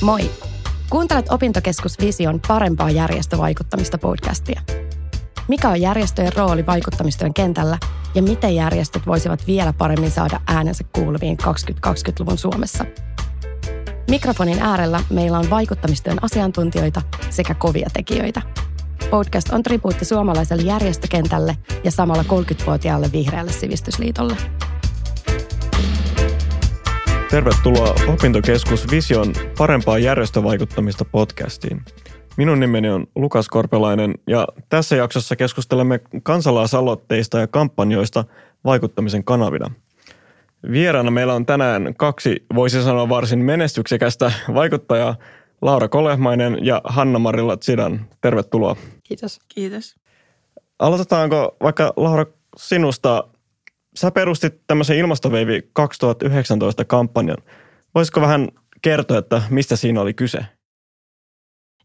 Moi! Kuuntelet Opintokeskus Vision parempaa järjestövaikuttamista podcastia. Mikä on järjestöjen rooli vaikuttamistyön kentällä ja miten järjestöt voisivat vielä paremmin saada äänensä kuuluviin 2020-luvun Suomessa? Mikrofonin äärellä meillä on vaikuttamistyön asiantuntijoita sekä kovia tekijöitä. Podcast on tribuutti suomalaiselle järjestökentälle ja samalla 30-vuotiaalle vihreälle sivistysliitolle. Tervetuloa Opintokeskus Vision parempaa järjestövaikuttamista podcastiin. Minun nimeni on Lukas Korpelainen ja tässä jaksossa keskustelemme kansalaisaloitteista ja kampanjoista vaikuttamisen kanavina. Vieraana meillä on tänään kaksi, voisi sanoa varsin menestyksekästä vaikuttajaa, Laura Kolehmainen ja Hanna-Marilla Tsidan. Tervetuloa. Kiitos. Kiitos. Aloitetaanko vaikka Laura sinusta sä perustit tämmöisen Ilmastoveivi 2019 kampanjan. Voisiko vähän kertoa, että mistä siinä oli kyse?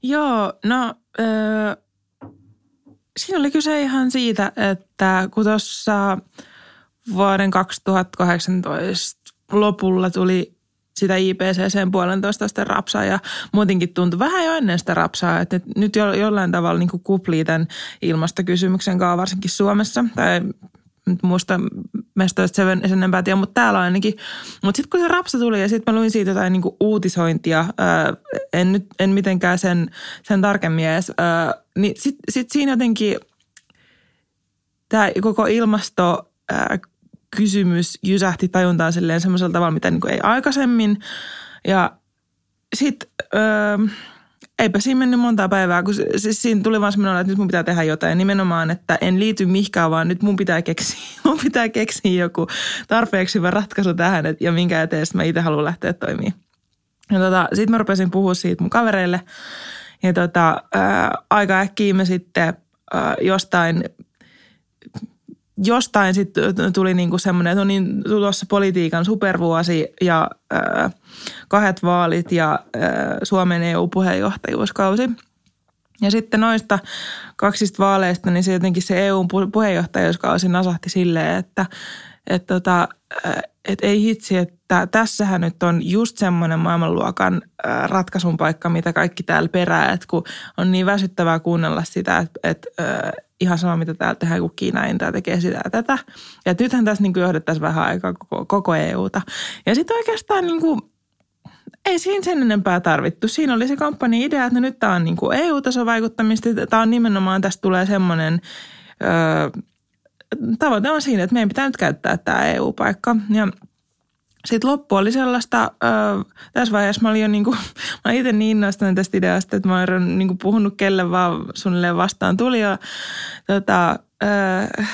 Joo, no öö, siinä oli kyse ihan siitä, että kun tuossa vuoden 2018 lopulla tuli sitä IPCC puolentoista sitä rapsaa ja muutenkin tuntui vähän jo ennen sitä rapsaa, että nyt jo, jollain tavalla niin kuplii tämän ilmastokysymyksen kanssa varsinkin Suomessa tai muista mestoista sen, sen enempää tiedä, mutta täällä ainakin. Mutta sitten kun se rapsa tuli ja sitten mä luin siitä jotain niinku uutisointia, ää, en nyt en mitenkään sen, sen tarkemmin edes, ää, niin sitten sit siinä jotenkin tämä koko ilmasto ää, kysymys jysähti tajuntaan silleen semmoisella tavalla, mitä niinku ei aikaisemmin. Ja sitten eipä siinä mennyt monta päivää, kun siis siinä tuli vaan semmoinen, että nyt mun pitää tehdä jotain. Nimenomaan, että en liity mihinkään, vaan nyt mun pitää keksiä, mun pitää keksiä joku tarpeeksi hyvä ratkaisu tähän, et, ja minkä eteen mä itse haluan lähteä toimimaan. Ja tota, sitten mä rupesin puhua siitä mun kavereille. Ja tota, ää, aika äkkiä me sitten ää, jostain jostain sitten tuli niinku semmoinen, että on niin tulossa politiikan supervuosi ja kahdet vaalit ja Suomen EU-puheenjohtajuuskausi. Ja sitten noista kaksista vaaleista, niin se jotenkin se EU-puheenjohtajuuskausi nasahti silleen, että et tota, et ei hitsi, että tässähän nyt on just semmoinen maailmanluokan ratkaisun paikka, mitä kaikki täällä perää, että kun on niin väsyttävää kuunnella sitä, että, että ihan sama mitä täällä tehdään, kun Kiina Intia tekee sitä ja tätä. Ja nythän tässä niin johdettaisiin vähän aikaa koko, koko EUta. Ja sitten oikeastaan niin kuin, ei siinä sen enempää tarvittu. Siinä oli se kampanjan idea, että no nyt tämä on niin kuin EU-tason vaikuttamista. Tämä on nimenomaan, tästä tulee semmoinen, öö, tavoite on siinä, että meidän pitää nyt käyttää tämä EU-paikka. Ja sitten loppu oli sellaista, äh, tässä vaiheessa mä olin jo niin kuin, mä itse niin innostunut tästä ideasta, että mä olen niin kuin puhunut kelle vaan suunnilleen vastaan tuli. Ja, tota, äh,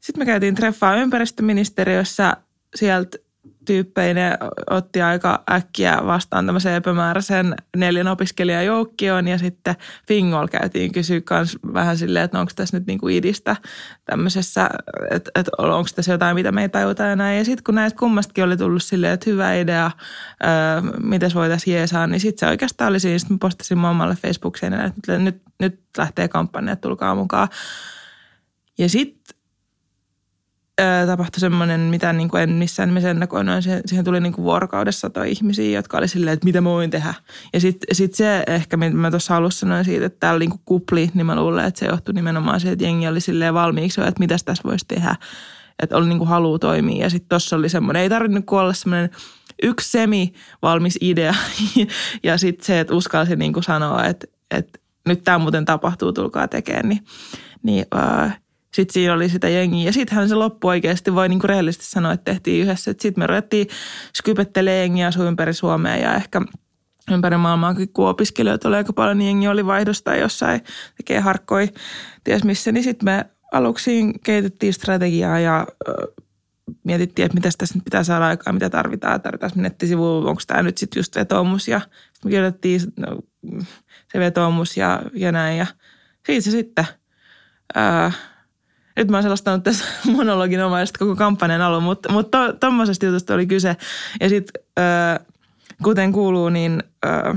sitten me käytiin treffaa ympäristöministeriössä sieltä tyyppeinä otti aika äkkiä vastaan tämmöisen epämääräisen neljän opiskelijan joukkioon ja sitten Fingol käytiin kysyä myös vähän silleen, että onko tässä nyt niinku idistä tämmöisessä, että, että onko tässä jotain, mitä me ei tajuta ja näin. Ja sitten kun näistä kummastakin oli tullut silleen, että hyvä idea, miten se voitaisiin jeesaa, niin sitten se oikeastaan oli siinä, sitten postasin mun omalle Facebook-seen, että nyt, nyt lähtee kampanja, tulkaa mukaan. Ja sitten tapahtui semmoinen, mitä niin kuin en missään nimessä ennakoinut. Siihen, siihen tuli niin kuin vuorokaudessa toi ihmisiä, jotka oli silleen, että mitä mä voin tehdä. Ja sitten sit se ehkä, mitä mä tuossa alussa sanoin siitä, että täällä niin kuin kupli, niin mä luulen, että se johtui nimenomaan siitä, että jengi oli silleen valmiiksi että mitä tässä voisi tehdä. Että oli niin kuin halu toimia. Ja sitten tuossa oli semmoinen, ei tarvinnut olla semmoinen yksi semi-valmis idea. ja sitten se, että uskalsi niin kuin sanoa, että, että nyt tämä muuten tapahtuu, tulkaa tekemään. Niin, niin äh, sitten siinä oli sitä jengiä. Ja sittenhän se loppu oikeasti, voi niinku rehellisesti sanoa, että tehtiin yhdessä. Sitten me ruvettiin skypettelemään jengiä asui ympäri Suomea ja ehkä ympäri maailmaa, kun opiskelijoita oli aika paljon, niin jengi oli vaihdosta jossain tekee harkkoi, ties missä. Niin sitten me aluksi kehitettiin strategiaa ja mietittiin, että mitä tässä nyt pitää saada aikaa, mitä tarvitaan. Tarvitaan nettisivu, onko tämä nyt sitten just vetoomus. Ja sitten me kirjoitettiin no, se vetoomus ja, ja näin. Ja siitä se sitten... Ää, nyt mä oon sellaista tässä monologin omaista koko kampanjan alun, mutta, mutta tuommoisesta to, jutusta oli kyse. Ja sitten kuten kuuluu, niin ö,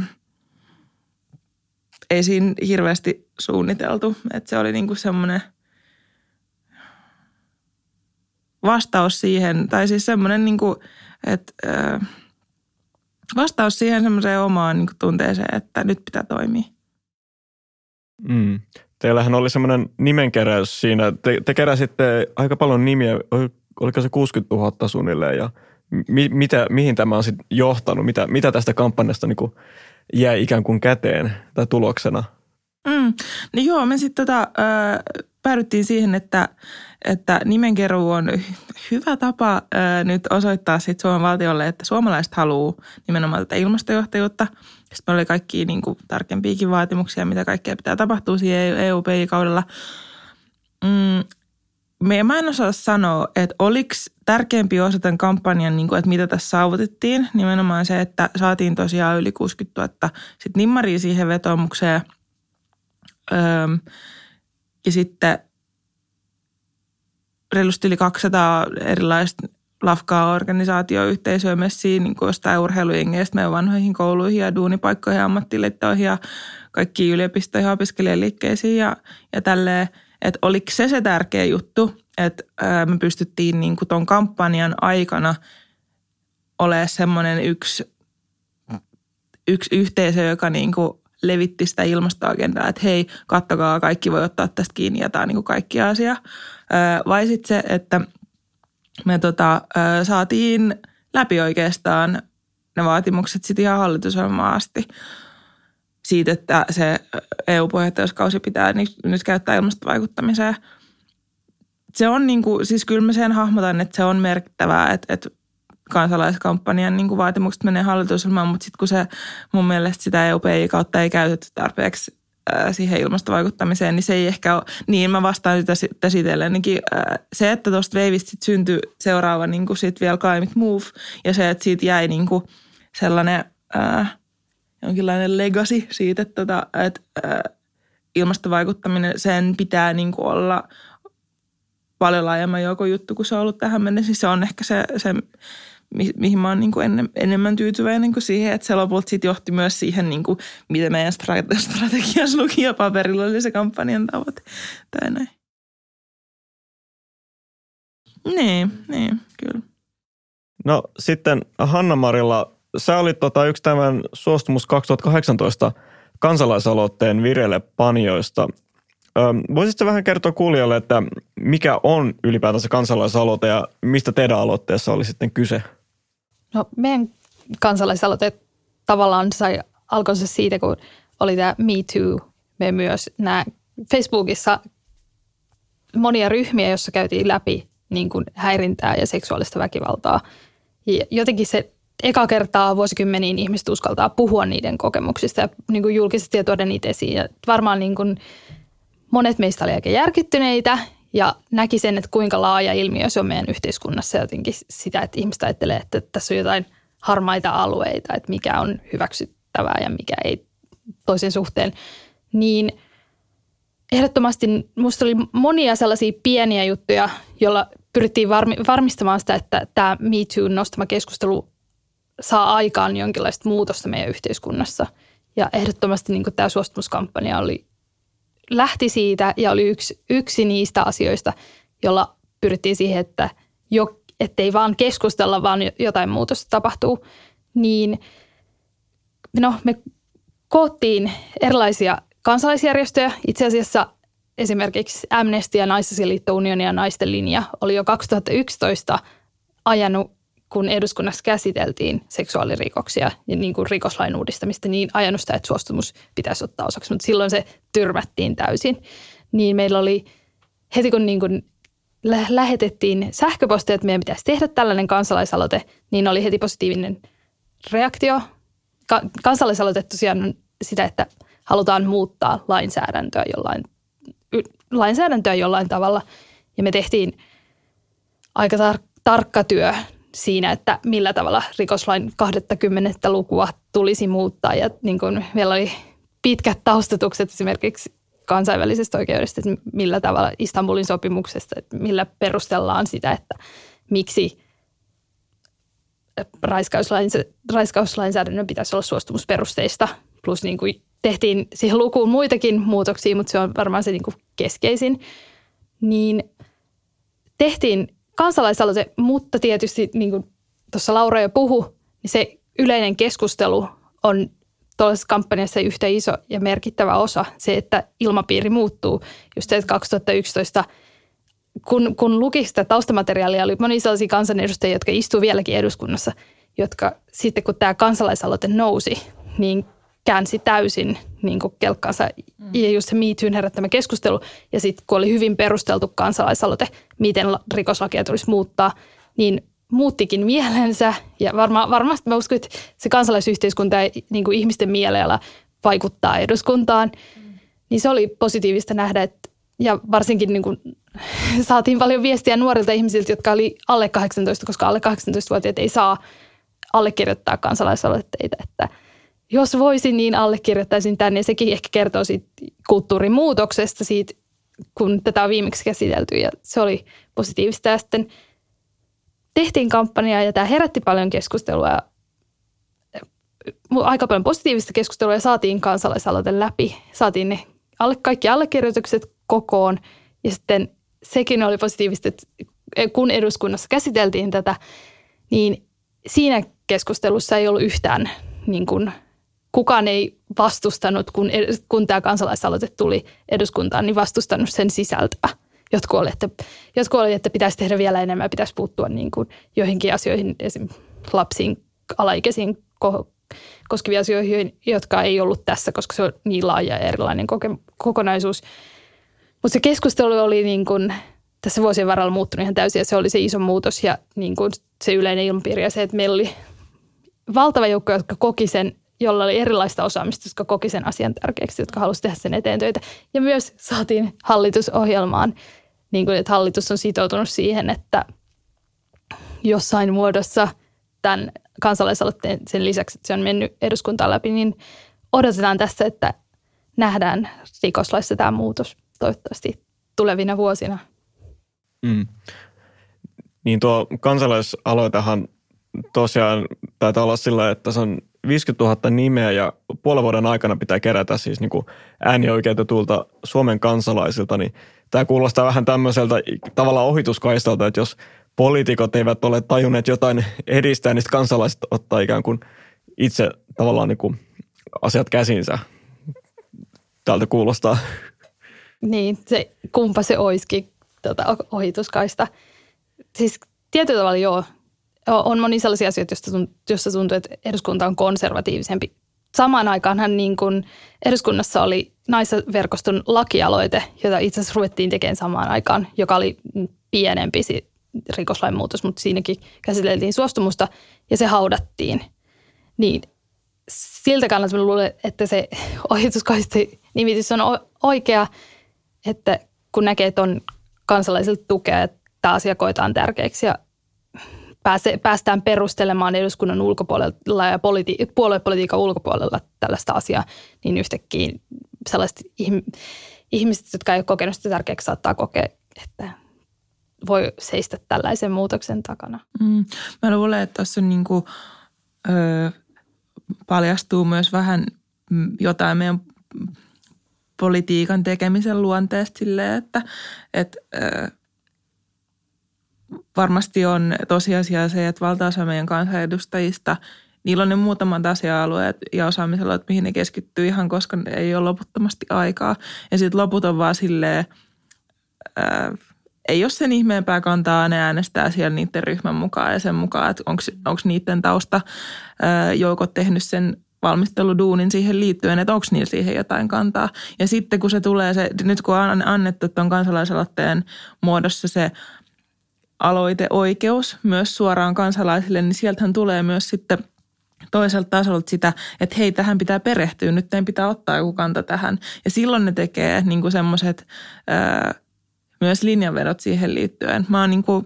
ei siinä hirveästi suunniteltu. Että se oli niinku semmoinen vastaus siihen, tai siis semmoinen niinku, että vastaus siihen semmoiseen omaan niin tunteeseen, että nyt pitää toimia. Mm. Teillähän oli semmoinen nimenkeräys siinä. Te, te keräsitte aika paljon nimiä, oliko se 60 000 suunnilleen ja mi, mitä, mihin tämä on sitten johtanut? Mitä, mitä tästä kampanjasta niin jäi ikään kuin käteen tai tuloksena? Mm. No joo, me sitten tota, päädyttiin siihen, että, että nimenkeruu on hyvä tapa äh, nyt osoittaa sit Suomen valtiolle, että suomalaiset haluaa nimenomaan tätä ilmastojohtajuutta. Sitten oli kaikki niin kuin, tarkempiakin vaatimuksia, mitä kaikkea pitää tapahtua siihen EU-kaudella. Mm, me, mä en osaa sanoa, että oliko tärkeämpi osa tämän kampanjan, niin kuin, että mitä tässä saavutettiin. Nimenomaan se, että saatiin tosiaan yli 60 000 sit nimmaria siihen vetoomukseen. Öö, ja sitten reilusti yli 200 erilaista lafkaa organisaatioyhteisöä messiin niin jostain urheilujengeistä meidän vanhoihin kouluihin ja duunipaikkoihin ja ammattiliittoihin ja kaikkiin yliopistoihin ja opiskelijaliikkeisiin ja, ja tälleen. Että oliko se se tärkeä juttu, että me pystyttiin niin kuin ton kampanjan aikana olemaan semmoinen yksi, yksi yhteisö, joka niin kuin levitti sitä ilmastoagendaa, että hei, kattokaa, kaikki voi ottaa tästä kiinni ja tämä on niin kuin kaikki asia. Vai sitten se, että me tota, saatiin läpi oikeastaan ne vaatimukset sitten ihan hallitusohjelmaan asti siitä, että se EU-puheenjohtajuuskausi pitää nyt käyttää ilmastovaikuttamiseen. Se on niin kuin, siis kyllä mä sen hahmotan, että se on merkittävää, että, että kansalaiskampanjan niin kuin vaatimukset menee hallitusohjelmaan, mutta sitten kun se mun mielestä sitä EUPI kautta ei käytetty tarpeeksi siihen ilmastovaikuttamiseen, niin se ei ehkä ole, niin mä vastaan sitä, sitä sitelleenkin. Se, että tuosta veivistä sit syntyi seuraava niin kuin sit vielä Climate Move ja se, että siitä jäi niin kuin sellainen ää, jonkinlainen legacy siitä, että, tota, että ilmastovaikuttaminen, sen pitää niin kuin olla paljon laajemman joukon juttu kuin se on ollut tähän mennessä. Siis se on ehkä se, se mi- mihin mä oon niin kuin ennen, enemmän tyytyväinen kuin siihen, että se lopulta sitten johti myös siihen, niin kuin, mitä meidän strategiassa luki ja paperilla oli se kampanjan tavoite tai näin. Niin, niin, kyllä. No sitten Hanna-Marilla, sä olit tota yksi tämän suostumus 2018 kansalaisaloitteen vireille panjoista. Voisitko vähän kertoa kuulijalle, että mikä on ylipäätänsä kansalaisaloite ja mistä teidän aloitteessa oli sitten kyse? No meidän kansalaisaloite tavallaan sai alkonsa siitä, kun oli tämä Me Too. Me myös nämä Facebookissa monia ryhmiä, joissa käytiin läpi niin kuin häirintää ja seksuaalista väkivaltaa. Ja jotenkin se eka kertaa vuosikymmeniin ihmiset uskaltaa puhua niiden kokemuksista ja niin kuin julkisesti ja tuoda niitä esiin. Ja varmaan niin kuin monet meistä oli aika järkyttyneitä ja näki sen, että kuinka laaja ilmiö se on meidän yhteiskunnassa. Jotenkin sitä, että ihmiset ajattelee, että tässä on jotain harmaita alueita, että mikä on hyväksyttävää ja mikä ei toisen suhteen. Niin ehdottomasti minusta oli monia sellaisia pieniä juttuja, joilla pyrittiin varmistamaan sitä, että tämä Me Too nostama keskustelu saa aikaan jonkinlaista muutosta meidän yhteiskunnassa. Ja ehdottomasti niin tämä suostumuskampanja oli lähti siitä ja oli yksi, yksi niistä asioista, jolla pyrittiin siihen, että jo, ettei vaan keskustella, vaan jotain muutosta tapahtuu, niin no, me koottiin erilaisia kansalaisjärjestöjä. Itse asiassa esimerkiksi Amnesty ja Naisasialiitto Unioni ja Naisten linja oli jo 2011 ajanut kun eduskunnassa käsiteltiin seksuaalirikoksia ja niin kuin rikoslain uudistamista, niin ajanut sitä, että suostumus pitäisi ottaa osaksi, mutta silloin se tyrmättiin täysin. Niin meillä oli heti kun niin kuin lähetettiin sähköpostia, että meidän pitäisi tehdä tällainen kansalaisaloite, niin oli heti positiivinen reaktio. Ka- kansalaisaloite tosiaan on sitä, että halutaan muuttaa lainsäädäntöä jollain, lainsäädäntöä jollain tavalla. Ja me tehtiin aika tar- tarkka työ siinä, että millä tavalla rikoslain 20. lukua tulisi muuttaa. Ja niin kuin meillä oli pitkät taustatukset esimerkiksi kansainvälisestä oikeudesta, että millä tavalla Istanbulin sopimuksesta, että millä perustellaan sitä, että miksi raiskauslainsäädännön pitäisi olla suostumusperusteista. Plus niin kuin tehtiin siihen lukuun muitakin muutoksia, mutta se on varmaan se niin kuin keskeisin. Niin tehtiin kansalaisaloite, mutta tietysti niin kuin tuossa Laura jo puhu, niin se yleinen keskustelu on tuollaisessa kampanjassa yhtä iso ja merkittävä osa se, että ilmapiiri muuttuu. Just se, että 2011 kun, kun luki sitä taustamateriaalia, oli moni sellaisia kansanedustajia, jotka istuu vieläkin eduskunnassa, jotka sitten kun tämä kansalaisaloite nousi, niin käänsi täysin niin kuin kelkkaansa. Mm. Ja just se MeToon herättämä keskustelu. Ja sitten kun oli hyvin perusteltu kansalaisaloite, miten rikoslakia tulisi muuttaa, niin muuttikin mielensä. Ja varma, varmasti mä uskon, että se kansalaisyhteiskunta ja niin kuin ihmisten mieleellä vaikuttaa eduskuntaan. Mm. Niin se oli positiivista nähdä, että, ja varsinkin niin kuin, saatiin paljon viestiä nuorilta ihmisiltä, jotka oli alle 18, koska alle 18-vuotiaat ei saa allekirjoittaa kansalaisaloitteita, että – jos voisin, niin allekirjoittaisin tänne. Ja sekin ehkä kertoo siitä kulttuurin muutoksesta siitä, kun tätä on viimeksi käsitelty. Ja se oli positiivista. Ja sitten tehtiin kampanjaa ja tämä herätti paljon keskustelua. Aika paljon positiivista keskustelua ja saatiin kansalaisaloite läpi. Saatiin ne alle, kaikki allekirjoitukset kokoon. Ja sitten sekin oli positiivista, että kun eduskunnassa käsiteltiin tätä, niin siinä keskustelussa ei ollut yhtään niin kuin – kukaan ei vastustanut, kun, kun tämä kansalaisaloite tuli eduskuntaan, niin vastustanut sen sisältöä. Jotkut oli, että, jotkut oli, että pitäisi tehdä vielä enemmän, pitäisi puuttua niin kuin joihinkin asioihin, esim. lapsiin, alaikäisiin koskevia asioihin, jotka ei ollut tässä, koska se on niin laaja ja erilainen koke- kokonaisuus. Mutta se keskustelu oli niin kuin tässä vuosien varrella muuttunut ihan täysin ja se oli se iso muutos ja niin kuin se yleinen ilmapiiri ja se, että meillä oli valtava joukko, jotka koki sen jolla oli erilaista osaamista, jotka koki sen asian tärkeäksi, jotka halusivat tehdä sen eteen töitä. Ja myös saatiin hallitusohjelmaan, niin kuin, että hallitus on sitoutunut siihen, että jossain muodossa tämän kansalaisaloitteen sen lisäksi, että se on mennyt eduskuntaan läpi, niin odotetaan tässä, että nähdään rikoslaissa tämä muutos toivottavasti tulevina vuosina. Mm. Niin tuo kansalaisaloitehan tosiaan taitaa olla sillä, että se on 50 000 nimeä ja puolen vuoden aikana pitää kerätä siis niin kuin äänioikeutetulta Suomen kansalaisilta, niin tämä kuulostaa vähän tämmöiseltä tavallaan ohituskaistalta, että jos poliitikot eivät ole tajunneet jotain edistää, niin kansalaiset ottaa ikään kuin itse tavallaan niin kuin asiat käsinsä. Täältä kuulostaa. Niin, se, kumpa se olisikin tuota, ohituskaista. Siis tietyllä tavalla joo, on moni sellaisia asioita, joista tuntuu, että eduskunta on konservatiivisempi. Samaan aikaanhan niin kuin eduskunnassa oli naisverkoston lakialoite, jota itse asiassa ruvettiin tekemään samaan aikaan, joka oli pienempi rikoslain muutos, mutta siinäkin käsiteltiin suostumusta ja se haudattiin. Niin siltä kannalta luulen, että se ohituskaisti nimitys on oikea, että kun näkee, että on kansalaisilta tukea, että tämä asia koetaan tärkeäksi ja pääse, päästään perustelemaan eduskunnan ulkopuolella ja politi- puoluepolitiikan ulkopuolella tällaista asiaa, niin yhtäkkiä sellaiset ihmiset, jotka ei ole kokenut sitä tärkeäksi, saattaa kokea, että voi seistä tällaisen muutoksen takana. Mm. Mä luulen, että tuossa niin kuin, paljastuu myös vähän jotain meidän politiikan tekemisen luonteesta silleen, että et, ö, varmasti on tosiasia se, että valtaosa meidän kansanedustajista, niillä on ne muutamat asia-alueet ja osaamisalueet, mihin ne keskittyy ihan, koska ei ole loputtomasti aikaa. Ja sitten loput on vaan silleen, ää, ei ole sen ihmeempää kantaa, ne äänestää siellä niiden ryhmän mukaan ja sen mukaan, että onko niiden tausta ää, joukot tehnyt sen valmisteluduunin siihen liittyen, että onko niillä siihen jotain kantaa. Ja sitten kun se tulee se, nyt kun on annettu tuon kansalaisaloitteen muodossa se aloiteoikeus myös suoraan kansalaisille, niin sieltähän tulee myös sitten toiselta tasolta sitä, että hei, tähän pitää perehtyä, nyt teidän pitää ottaa joku kanta tähän. Ja silloin ne tekee niin semmoiset myös linjanvedot siihen liittyen. Mä oon niin kuin,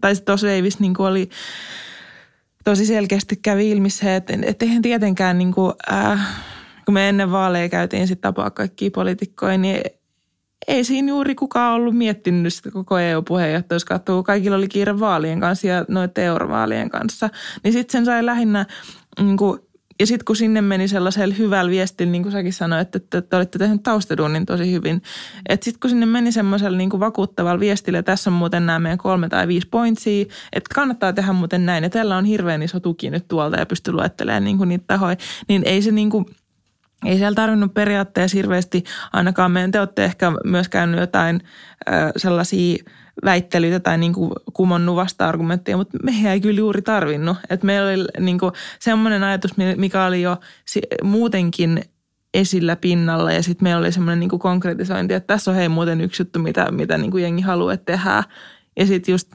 tai tuossa Veivis niin oli tosi selkeästi kävi ilmi se, että, että eihän tietenkään niin kuin, äh, kun me ennen vaaleja käytiin sitten tapaa kaikkia poliitikkoja, niin ei siinä juuri kukaan ollut miettinyt sitä koko EU-puheenjohtajuuskattua. Kaikilla oli kiire vaalien kanssa ja noiden eurovaalien kanssa. Niin sitten sen sai lähinnä, niin kuin, Ja sitten kun sinne meni sellaisella hyvällä viestillä, niin kuin säkin sanoit, että, että olette tehneet taustaduunin tosi hyvin. Että sitten kun sinne meni semmoisella niin kuin vakuuttavalla viestillä, tässä on muuten nämä meidän kolme tai viisi pointsia, että kannattaa tehdä muuten näin. Ja tällä on hirveän iso tuki nyt tuolta ja pystyy luettelemaan niin kuin niitä tahoja. Niin ei se niin kuin – ei siellä tarvinnut periaatteessa hirveästi, ainakaan meidän te olette ehkä myös käynyt jotain ö, sellaisia väittelyitä tai niin kuin kumonnut vasta-argumentteja, mutta me ei kyllä juuri tarvinnut. Et meillä oli niin kuin semmoinen ajatus, mikä oli jo muutenkin esillä pinnalla ja sitten meillä oli semmoinen niin konkretisointi, että tässä on hei muuten yksi juttu, mitä, mitä niin kuin jengi haluaa tehdä. Ja sitten just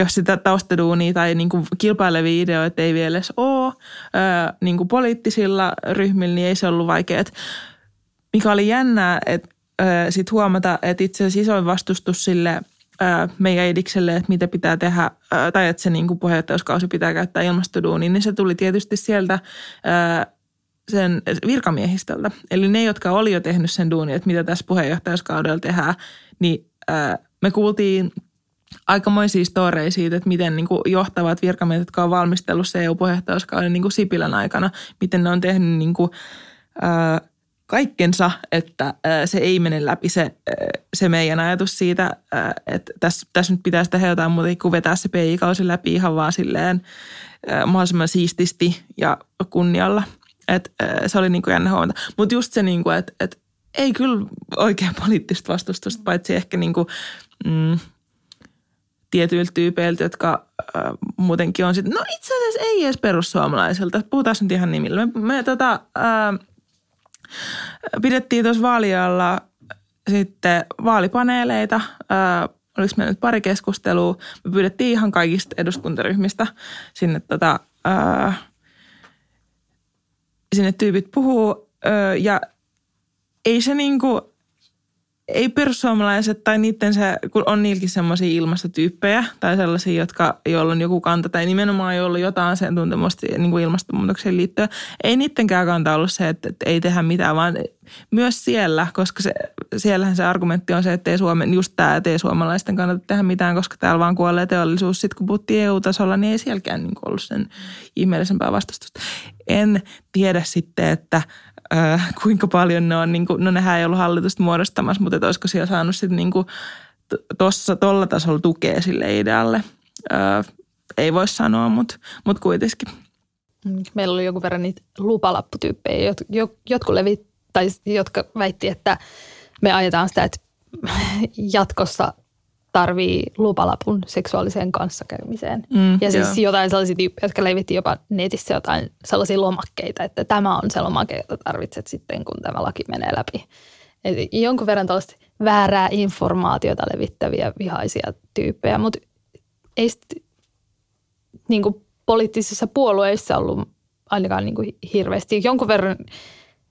jos sitä taustaduunia tai niin kuin kilpailevia ideoita ei vielä edes ole ää, niin kuin poliittisilla ryhmillä, niin ei se ollut vaikeaa. Mikä oli jännää, että sitten huomata, että itse asiassa isoin vastustus sille ää, meidän edikselle, että mitä pitää tehdä, ää, tai että se niin kuin puheenjohtajuuskausi pitää käyttää ilmastoduuniin, niin se tuli tietysti sieltä ää, sen virkamiehistöltä. Eli ne, jotka oli jo tehnyt sen duunin, että mitä tässä puheenjohtajuuskaudella tehdään, niin ää, me kuultiin – aikamoisia storeja siitä, että miten niin kuin johtavat virkamiehet, jotka on valmistellut se EU-puheenjohtajuuskauden niin Sipilän aikana, miten ne on tehnyt niin kuin, ää, kaikkensa, että ää, se ei mene läpi se, ää, se meidän ajatus siitä, ää, että tässä, tässä nyt pitäisi tehdä jotain muuta kuin vetää se PI-kausi läpi ihan vaan silleen ää, mahdollisimman siististi ja kunnialla. Et, ää, se oli niin kuin jännä huomata. Mutta just se, niin että, että ei kyllä oikein poliittista vastustusta, paitsi ehkä niin kuin, mm, tietyiltä tyypeiltä, jotka äh, muutenkin on sitten, no itse asiassa ei edes perussuomalaisilta. Puhutaan nyt ihan nimillä. Me, me tota, äh, pidettiin tuossa vaalialla sitten vaalipaneeleita. Äh, oliko meillä nyt pari keskustelua. Me pyydettiin ihan kaikista eduskuntaryhmistä sinne, tota, äh, sinne tyypit puhuu. Äh, ja ei se niinku, ei perussuomalaiset tai niiden se, kun on niilläkin semmoisia ilmastotyyppejä tai sellaisia, jotka, joilla on joku kanta tai nimenomaan joilla on jotain asiantuntemusta niin kuin ilmastonmuutokseen liittyen. Ei niidenkään kanta ollut se, että, että ei tehdä mitään, vaan myös siellä, koska se, siellähän se argumentti on se, että ei Suomen, just tämä, että ei suomalaisten kannata tehdä mitään, koska täällä vaan kuolee teollisuus. Sitten kun puhuttiin EU-tasolla, niin ei sielläkään niin ollut sen ihmeellisempää vastustusta. En tiedä sitten, että – äh, kuinka paljon ne on, niin kuin, no nehän ei ollut hallitusta muodostamassa, mutta olisiko siellä saanut sitten niin tuossa tuolla tasolla tukea sille idealle. Äh, ei voi sanoa, mutta, mutta kuitenkin. Meillä oli joku verran niitä lupalapputyyppejä, jotkut levit, tai jotka väitti, että me ajetaan sitä, että jatkossa tarvii lupalapun seksuaaliseen kanssakäymiseen. Mm, ja siis joo. jotain sellaisia tyyppejä, jotka levitti jopa netissä jotain sellaisia lomakkeita, että tämä on se lomake, jota tarvitset sitten, kun tämä laki menee läpi. Et jonkun verran tällaista väärää informaatiota levittäviä vihaisia tyyppejä, mutta ei sit, niin kuin poliittisissa puolueissa ollut ainakaan niin kuin hirveästi. Jonkun verran,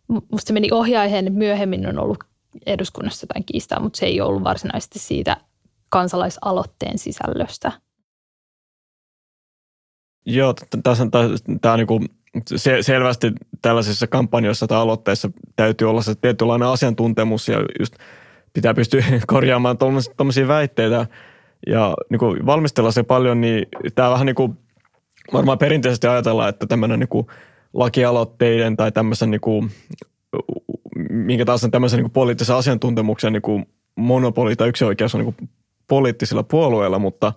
musta se meni ohjaiheen, myöhemmin on ollut eduskunnassa jotain kiistaa, mutta se ei ollut varsinaisesti siitä kansalaisaloitteen sisällöstä? Joo, tässä on, tämä on niin se, selvästi tällaisissa kampanjoissa tai aloitteissa täytyy olla se tietynlainen asiantuntemus ja just pitää pystyä korjaamaan tuommoisia väitteitä ja niin kuin valmistella se paljon, niin tämä vähän niin kuin varmaan perinteisesti ajatellaan, että tämmöinen niin kuin lakialoitteiden tai tämmöisen niin kuin, minkä taas tämmöisen niin kuin poliittisen asiantuntemuksen niin kuin monopoli tai yksioikeus on niin kuin poliittisilla puolueilla, mutta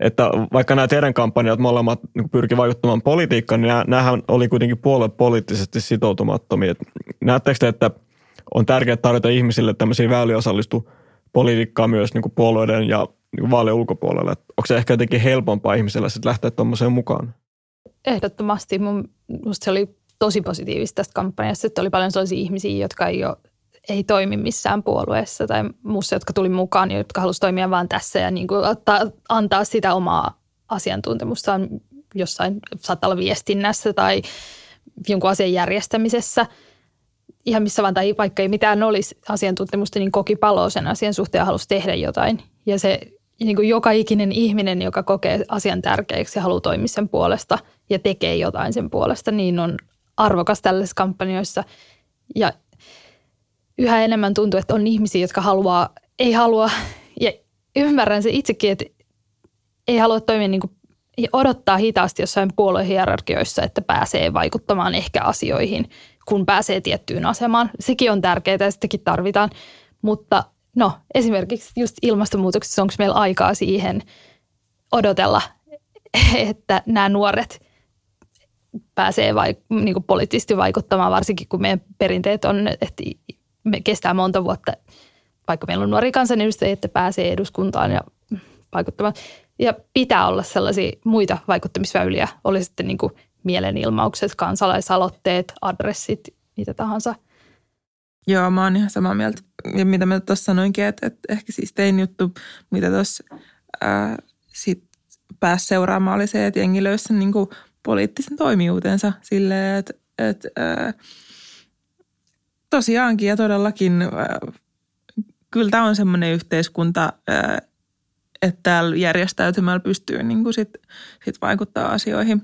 että vaikka nämä teidän kampanjat molemmat niin pyrki vaikuttamaan politiikkaan, niin nämähän oli kuitenkin puolue poliittisesti sitoutumattomia. Näettekö te, että on tärkeää tarjota ihmisille tämmöisiä väyliä osallistu politiikkaa myös niin kuin puolueiden ja niin vaalien ulkopuolella? Onko se ehkä jotenkin helpompaa ihmiselle sitten lähteä tuommoiseen mukaan? Ehdottomasti. Mun, musta se oli tosi positiivista tästä kampanjasta, että oli paljon sellaisia ihmisiä, jotka ei ole ei toimi missään puolueessa tai muussa, jotka tuli mukaan, jotka halusivat toimia vain tässä ja niin kuin ottaa, antaa sitä omaa asiantuntemustaan jossain, saattaa viestinnässä tai jonkun asian järjestämisessä. Ihan missä vaan, tai vaikka ei mitään olisi asiantuntemusta, niin koki paloa sen asian suhteen ja halusi tehdä jotain. Ja se niin kuin joka ikinen ihminen, joka kokee asian tärkeäksi ja haluaa toimia sen puolesta ja tekee jotain sen puolesta, niin on arvokas tällaisissa kampanjoissa. Ja yhä enemmän tuntuu, että on ihmisiä, jotka haluaa, ei halua, ja ymmärrän se itsekin, että ei halua toimia niin kuin odottaa hitaasti jossain puoluehierarkioissa, että pääsee vaikuttamaan ehkä asioihin, kun pääsee tiettyyn asemaan. Sekin on tärkeää ja sitäkin tarvitaan. Mutta no, esimerkiksi just ilmastonmuutoksessa, onko meillä aikaa siihen odotella, että nämä nuoret pääsee vaik- niin poliittisesti vaikuttamaan, varsinkin kun meidän perinteet on, että kestää monta vuotta, vaikka meillä on nuori kansanedustajia, että pääsee eduskuntaan ja vaikuttamaan. Ja pitää olla sellaisia muita vaikuttamisväyliä, oli sitten niin kuin mielenilmaukset, kansalaisaloitteet, adressit, mitä tahansa. Joo, mä oon ihan samaa mieltä. Ja mitä mä tuossa sanoinkin, että, että ehkä siis tein juttu, mitä tuossa sit pääsi seuraamaan, oli se, että jengi löysi sen niin kuin poliittisen toimijuutensa silleen, että, että ää, tosiaankin ja todellakin ää, kyllä tämä on semmoinen yhteiskunta, ää, että täällä järjestäytymällä pystyy niin kuin sit, sit vaikuttaa asioihin.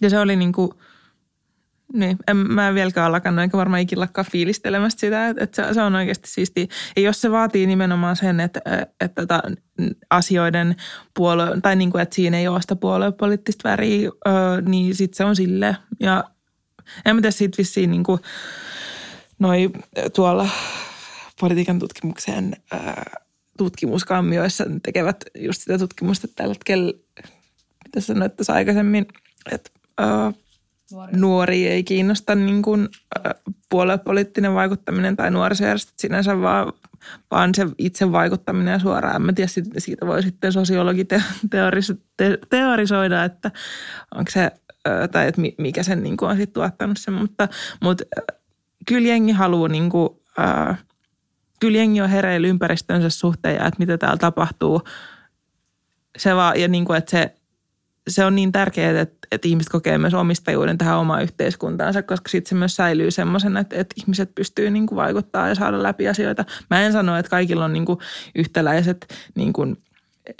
Ja se oli niin kuin, niin, en, mä en vieläkään alkanut, enkä varmaan ikinä lakkaa fiilistelemästä sitä, että, se, se on oikeasti siistiä. Ja jos se vaatii nimenomaan sen, että, että, että tota, asioiden puolue, tai niin kuin, että siinä ei ole sitä puoluepoliittista väriä, niin sitten se on sille. Ja en mä tiedä, siitä vissiin niin kuin, noi tuolla politiikan tutkimuksen tutkimuskammioissa tekevät just sitä tutkimusta tällä hetkellä, mitä sanoit tässä aikaisemmin, että nuori, nuori ei kiinnosta niin kuin, puoluepoliittinen vaikuttaminen tai nuorisojärjestöt sinänsä, vaan, vaan se itse vaikuttaminen suoraan. En mä tiedä, siitä voi sitten sosiologi te, teoris, te, teorisoida, että onko se, tai että mikä sen niin kuin on sitten tuottanut sen, mutta, mutta kyllä jengi haluaa niin kuin, kyllä jengi on hereillä ympäristönsä suhteen ja että mitä täällä tapahtuu. Se vaan, ja niin kuin, että se, se on niin tärkeää, että, että ihmiset kokee myös omistajuuden tähän omaan yhteiskuntaansa, koska sitten se myös säilyy semmoisena, että, että ihmiset pystyy niin kuin vaikuttaa ja saada läpi asioita. Mä en sano, että kaikilla on niin kuin yhtäläiset niin kuin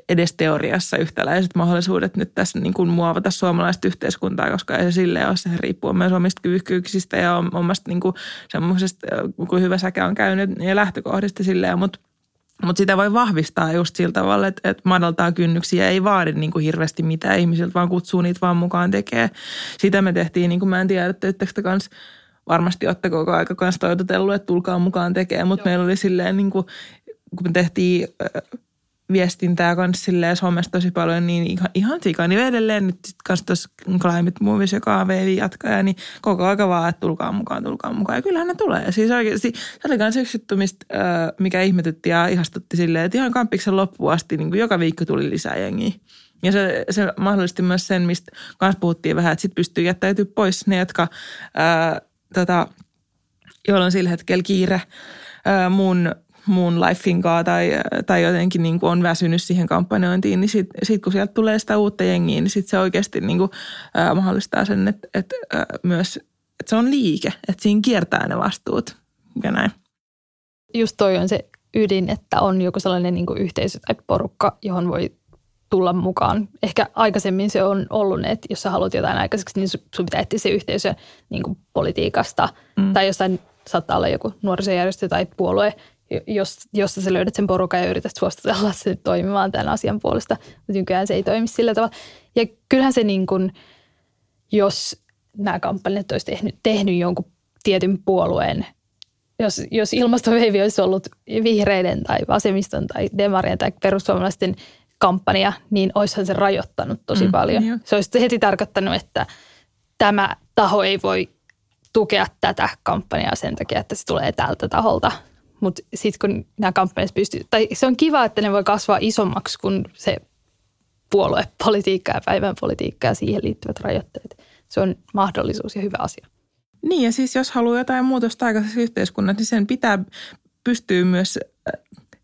edes teoriassa yhtäläiset mahdollisuudet nyt tässä niin kuin muovata suomalaista yhteiskuntaa, koska ei se silleen ole. Se riippuu myös omista kyvykkyyksistä ja omasta niin kuin semmoisesta, kuin hyvä säkä on käynyt ja lähtökohdista silleen, mutta mutta sitä voi vahvistaa just sillä tavalla, että, että madaltaa kynnyksiä, ei vaadi niin kuin hirveästi mitään ihmisiltä, vaan kutsuu niitä vaan mukaan tekee. Sitä me tehtiin, niin kuin mä en tiedä, että ettekö kanssa varmasti olette koko aika kanssa toitotellut, että tulkaa mukaan tekemään, mutta meillä oli silleen niin kuin, kun me tehtiin viestintää kanssa silleen somessa tosi paljon, niin ihan, ihan. Niin edelleen nyt sitten kanssa tuossa Climate Movies, joka VV jatkaa, niin koko aika vaan, että tulkaa mukaan, tulkaa mukaan. Ja kyllähän ne tulee. Siis oikeasti, se oli myös yksi juttu, mistä, mikä ihmetytti ja ihastutti silleen, että ihan kampiksen loppuun asti niin kuin joka viikko tuli lisää jengiä. Ja se, se mahdollisti myös sen, mistä kanssa puhuttiin vähän, että sitten pystyy jättäytyä pois ne, jotka, ää, tota, joilla on sillä hetkellä kiire ää, mun muun lifein tai, tai jotenkin niin kuin on väsynyt siihen kampanjointiin, niin sitten sit kun sieltä tulee sitä uutta jengiä, niin sitten se oikeasti niin kuin, äh, mahdollistaa sen, että, että äh, myös että se on liike, että siinä kiertää ne vastuut ja näin. Just toi on se ydin, että on joku sellainen niin kuin yhteisö tai porukka, johon voi tulla mukaan. Ehkä aikaisemmin se on ollut, että jos sä haluat jotain aikaiseksi, niin sun pitää etsiä se yhteisö niin kuin politiikasta mm. tai jossain saattaa olla joku nuorisojärjestö tai puolue, jos, jos sä löydät sen porukan ja yrität suostutella se toimimaan tämän asian puolesta. Mutta nykyään se ei toimi sillä tavalla. Ja kyllähän se niin kuin, jos nämä kampanjat olisi tehnyt, tehnyt jonkun tietyn puolueen, jos, jos ilmastoveivi olisi ollut vihreiden tai vasemmiston tai demarien tai perussuomalaisten kampanja, niin olisihan se rajoittanut tosi mm, paljon. Niin se olisi heti tarkoittanut, että tämä taho ei voi tukea tätä kampanjaa sen takia, että se tulee tältä taholta – mutta sitten kun nämä kampanjat pystyy, tai se on kiva, että ne voi kasvaa isommaksi kuin se puoluepolitiikka ja päivän politiikka ja siihen liittyvät rajoitteet. Se on mahdollisuus ja hyvä asia. Niin ja siis jos haluaa jotain muutosta aikaisessa yhteiskunnassa, niin sen pitää pystyä myös,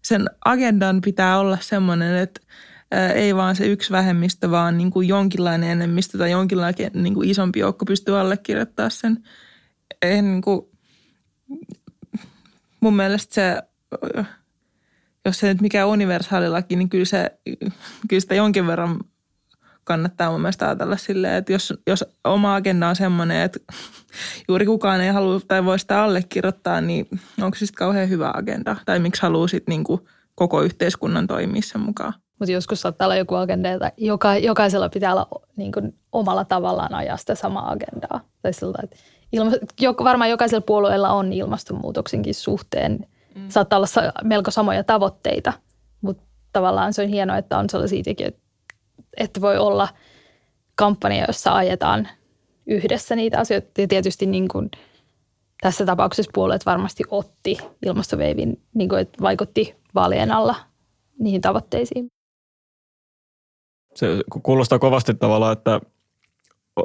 sen agendan pitää olla semmoinen, että ei vaan se yksi vähemmistö, vaan niin kuin jonkinlainen enemmistö tai jonkinlainen niin kuin isompi joukko pystyy allekirjoittamaan sen. En niin kuin, mun mielestä se, jos se nyt mikään universaali laki, niin kyllä, se, kyllä sitä jonkin verran kannattaa mun mielestä ajatella silleen, että jos, jos oma agenda on semmoinen, että juuri kukaan ei halua tai voi sitä allekirjoittaa, niin onko se sitten kauhean hyvä agenda? Tai miksi haluaa sitten niinku koko yhteiskunnan toimia sen mukaan. Mutta joskus saattaa olla joku agenda, että joka, jokaisella pitää olla niin kuin, omalla tavallaan ajaa sitä samaa agendaa. Tai siltä, että ilma, jo, varmaan jokaisella puolueella on ilmastonmuutoksenkin suhteen. Mm. Saattaa olla melko samoja tavoitteita, mutta tavallaan se on hienoa, että on sellaisia tekijöitä, että voi olla kampanja, jossa ajetaan yhdessä niitä asioita. Ja tietysti niin kuin tässä tapauksessa puolueet varmasti otti ilmastoveivin, niin kuin, että vaikutti vaalien alla niihin tavoitteisiin. Se kuulostaa kovasti tavallaan, että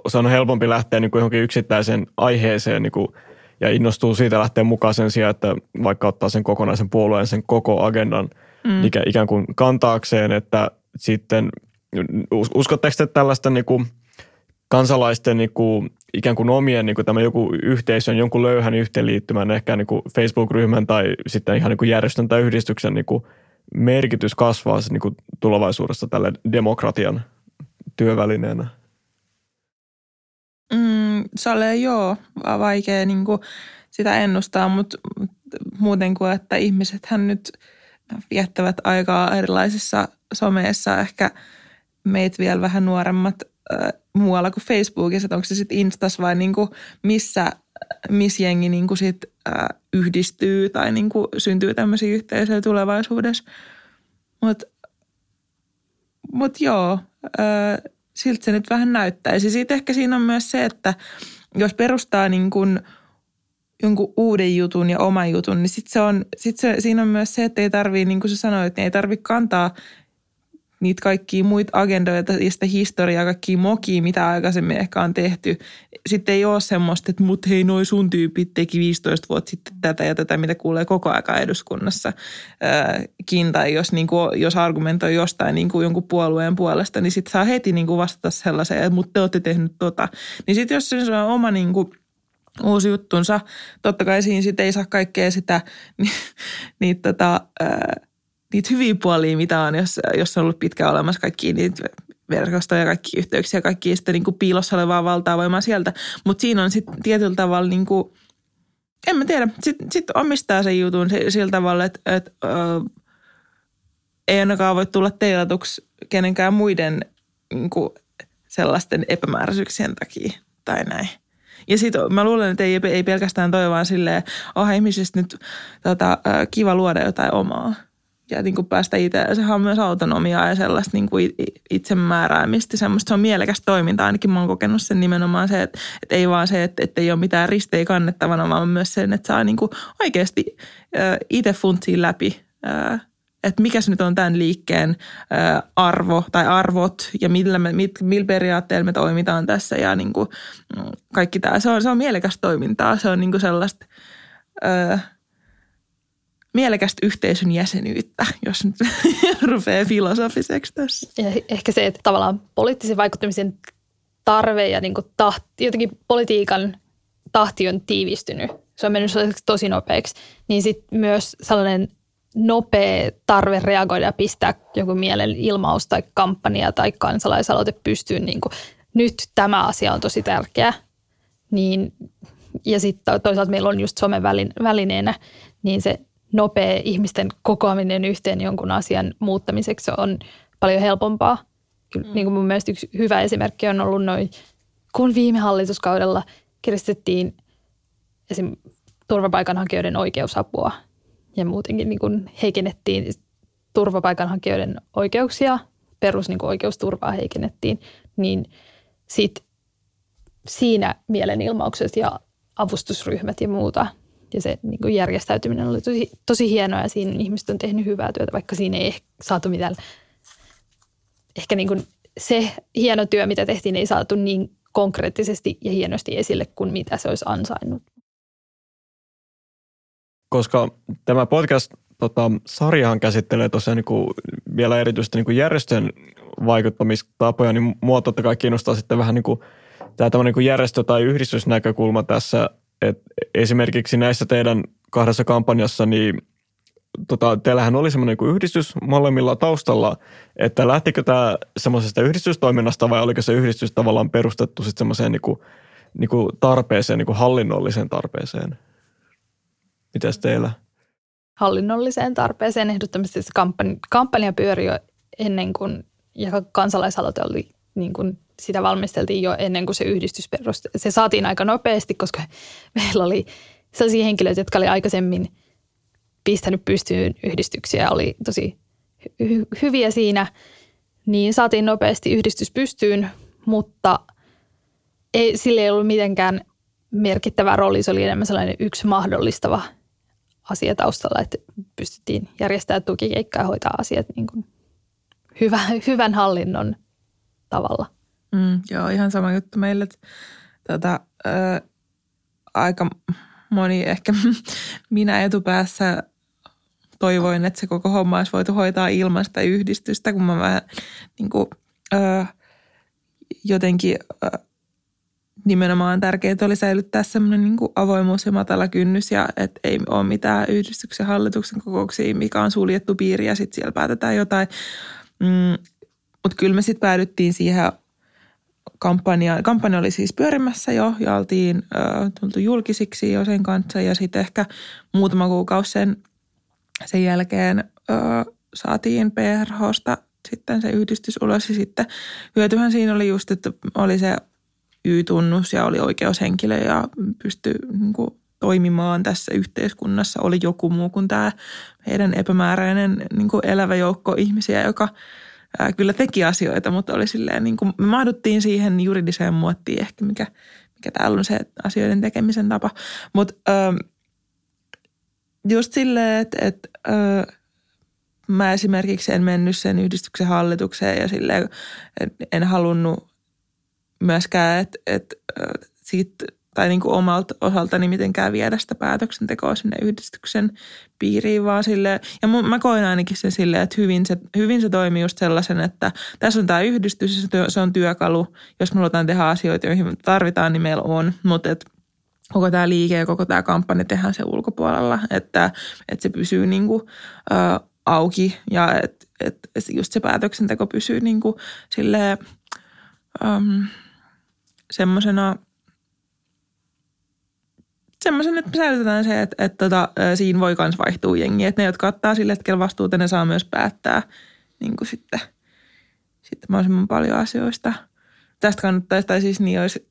se on helpompi lähteä niin kuin johonkin yksittäiseen aiheeseen niin kuin, ja innostuu siitä lähteä mukaan sen sijaan, että vaikka ottaa sen kokonaisen puolueen, sen koko agendan mm. ikään kuin kantaakseen, että sitten uskotteko te tällaista niin kuin kansalaisten niin kuin, ikään kuin omien niin kuin tämä joku yhteisön, jonkun löyhän yhteenliittymän, ehkä niin kuin Facebook-ryhmän tai sitten ihan niin kuin järjestön tai yhdistyksen niin kuin merkitys kasvaa niin kuin tulevaisuudessa tälle demokratian työvälineenä? Mm, Sale joo, vaikea niin kuin sitä ennustaa, mutta muuten kuin, että ihmisethän nyt viettävät aikaa erilaisissa someissa, ehkä meitä vielä vähän nuoremmat äh, muualla kuin Facebookissa, että onko se sitten Instas vai niin kuin missä, missä jengi niin kuin sit, äh, yhdistyy tai niin kuin syntyy tämmöisiä yhteisöjä tulevaisuudessa. Mutta mut joo, äh, siltä se nyt vähän näyttäisi. Sitten ehkä siinä on myös se, että jos perustaa niin kuin jonkun uuden jutun ja oman jutun, niin sitten se on, sit se, siinä on myös se, että ei tarvii, niin kuin sä sanoit, niin ei tarvitse kantaa niitä kaikkia muita agendoita ja sitä historiaa, kaikkia mokia, mitä aikaisemmin ehkä on tehty. Sitten ei ole semmoista, että mut hei, noi sun tyypit teki 15 vuotta sitten tätä ja tätä, mitä kuulee koko aika eduskunnassa. Tai jos, niin kuin, jos argumentoi jostain niin kuin jonkun puolueen puolesta, niin sitten saa heti niin kuin vastata sellaiseen, että mut te olette tehnyt tota. Niin sitten jos se on oma niin kuin, uusi juttunsa, totta kai siinä sitten ei saa kaikkea sitä, niin tota, ää, niitä hyviä puolia, mitä on, jos, jos on ollut pitkään olemassa kaikki niitä verkostoja, kaikki yhteyksiä, kaikki sitten niin kuin piilossa olevaa valtaa voimaa sieltä. Mutta siinä on sitten tietyllä tavalla niin kuin, en mä tiedä, sitten sit omistaa sen jutun sillä tavalla, että, että ö, ei ainakaan voi tulla teilatuksi kenenkään muiden niin kuin sellaisten epämääräisyyksien takia tai näin. Ja sitten mä luulen, että ei, ei pelkästään toi vaan silleen, oh ihmisistä nyt tota, kiva luoda jotain omaa ja niin kuin päästä itse. Sehän on myös autonomiaa ja sellaista niin kuin itsemääräämistä. Semmoista se on mielekästä toimintaa. Ainakin mä oon kokenut sen nimenomaan se, että, että ei vaan se, että, että ei ole mitään ristejä kannettavana, vaan myös sen, että saa niin kuin oikeasti itse funtsiin läpi että mikä se nyt on tämän liikkeen arvo tai arvot ja millä, me, mit, millä periaatteella me toimitaan tässä ja niin kuin mm, kaikki tämä. Se on, se on mielekästä toimintaa, se on niin kuin sellaista mielekästä yhteisön jäsenyyttä, jos nyt rupeaa filosofiseksi tässä. Ja ehkä se, että tavallaan poliittisen vaikuttamisen tarve ja niin tahti, jotenkin politiikan tahti on tiivistynyt. Se on mennyt tosi nopeaksi. Niin sitten myös sellainen nopea tarve reagoida ja pistää joku mielen ilmaus tai kampanja tai kansalaisaloite pystyyn, niin kuin, nyt tämä asia on tosi tärkeä. Niin, ja sitten toisaalta meillä on just somen välineenä, niin se nopea ihmisten kokoaminen yhteen jonkun asian muuttamiseksi on paljon helpompaa. Kyllä, mm. niin kuin mun mielestä yksi hyvä esimerkki on ollut noin, kun viime hallituskaudella kiristettiin esim. turvapaikanhakijoiden oikeusapua ja muutenkin niin kuin heikennettiin turvapaikanhakijoiden oikeuksia, perus niin kuin oikeusturvaa heikennettiin, niin sit siinä mielenilmaukset ja avustusryhmät ja muuta – ja se niin kuin järjestäytyminen oli tosi, tosi hienoa ja siinä ihmiset on tehnyt hyvää työtä, vaikka siinä ei ehkä saatu mitään. Ehkä niin kuin se hieno työ, mitä tehtiin, ei saatu niin konkreettisesti ja hienosti esille kuin mitä se olisi ansainnut. Koska tämä podcast tota, sarjahan käsittelee tosiaan niin kuin vielä erityisesti niin kuin järjestöjen vaikuttamistapoja, niin mua totta kai kiinnostaa sitten vähän niin kuin tämä niin kuin järjestö- tai yhdistysnäkökulma tässä et esimerkiksi näissä teidän kahdessa kampanjassa, niin tota, teillähän oli semmoinen niin yhdistys molemmilla taustalla, että lähtikö tämä semmoisesta yhdistystoiminnasta vai oliko se yhdistys tavallaan perustettu sitten semmoiseen niin kuin, niin kuin tarpeeseen, niin kuin hallinnolliseen tarpeeseen? Mitäs teillä? hallinnolliseen tarpeeseen ehdottomasti. Se kampanja, kampanja pyöri jo ennen kuin, ja kansalaisaloite oli niin kuin sitä valmisteltiin jo ennen kuin se yhdistys perusti. Se saatiin aika nopeasti, koska meillä oli sellaisia henkilöitä, jotka oli aikaisemmin pistänyt pystyyn yhdistyksiä, oli tosi hy- hyviä siinä, niin saatiin nopeasti yhdistys pystyyn, mutta ei, sille ei ollut mitenkään merkittävä rooli. Se oli enemmän sellainen yksi mahdollistava asia taustalla, että pystyttiin järjestämään tukikeikkaa ja hoitaa asiat niin kuin hyvä, hyvän hallinnon tavalla. Mm, joo, ihan sama juttu meille. Että, tota, ö, aika moni ehkä minä etupäässä toivoin, että se koko homma olisi voitu hoitaa ilman sitä yhdistystä, kun mä vähän niin kuin, ö, jotenkin ö, nimenomaan tärkeää oli säilyttää semmoinen niin avoimuus ja matala kynnys ja että ei ole mitään yhdistyksen hallituksen kokouksia, mikä on suljettu piiri ja sitten siellä päätetään jotain. Mm, Mutta kyllä me sitten päädyttiin siihen kampanja. Kampanja oli siis pyörimässä jo ja oltiin äh, tultu julkisiksi jo sen kanssa ja sitten ehkä muutama kuukausi sen, sen jälkeen äh, saatiin PRHsta sitten se yhdistys ulos ja sitten hyötyhän siinä oli just, että oli se Y-tunnus ja oli oikeushenkilö ja pystyi niin kuin, toimimaan tässä yhteiskunnassa. Oli joku muu kuin tämä meidän epämääräinen niin kuin elävä joukko ihmisiä, joka ää, kyllä teki asioita, mutta oli silleen, niin kuin, me mahduttiin siihen juridiseen muottiin ehkä, mikä, mikä täällä on se asioiden tekemisen tapa. Mutta just silleen, että, että mä esimerkiksi en mennyt sen yhdistyksen hallitukseen ja silleen, en halunnut myöskään, että, että siitä tai niin kuin omalta osaltani mitenkään viedä sitä päätöksentekoa sinne yhdistyksen piiriin, vaan sille ja mä koin ainakin sen silleen, että hyvin se, hyvin se toimii just sellaisen, että tässä on tämä yhdistys se on työkalu, jos me halutaan tehdä asioita, joihin tarvitaan, niin meillä on, mutta et koko tämä liike ja koko tämä kampanja tehdään se ulkopuolella, että, että se pysyy niin kuin, ä, auki ja että, että just se päätöksenteko pysyy niin kuin silleen, äm, semmoisena semmoisen, että säilytetään se, että, että, että siinä voi myös vaihtua jengi. Että ne, jotka ottaa sille hetkellä vastuuta, ne saa myös päättää niin kuin sitten, sitten mahdollisimman paljon asioista. Tästä kannattaisi, tai siis niin olisi,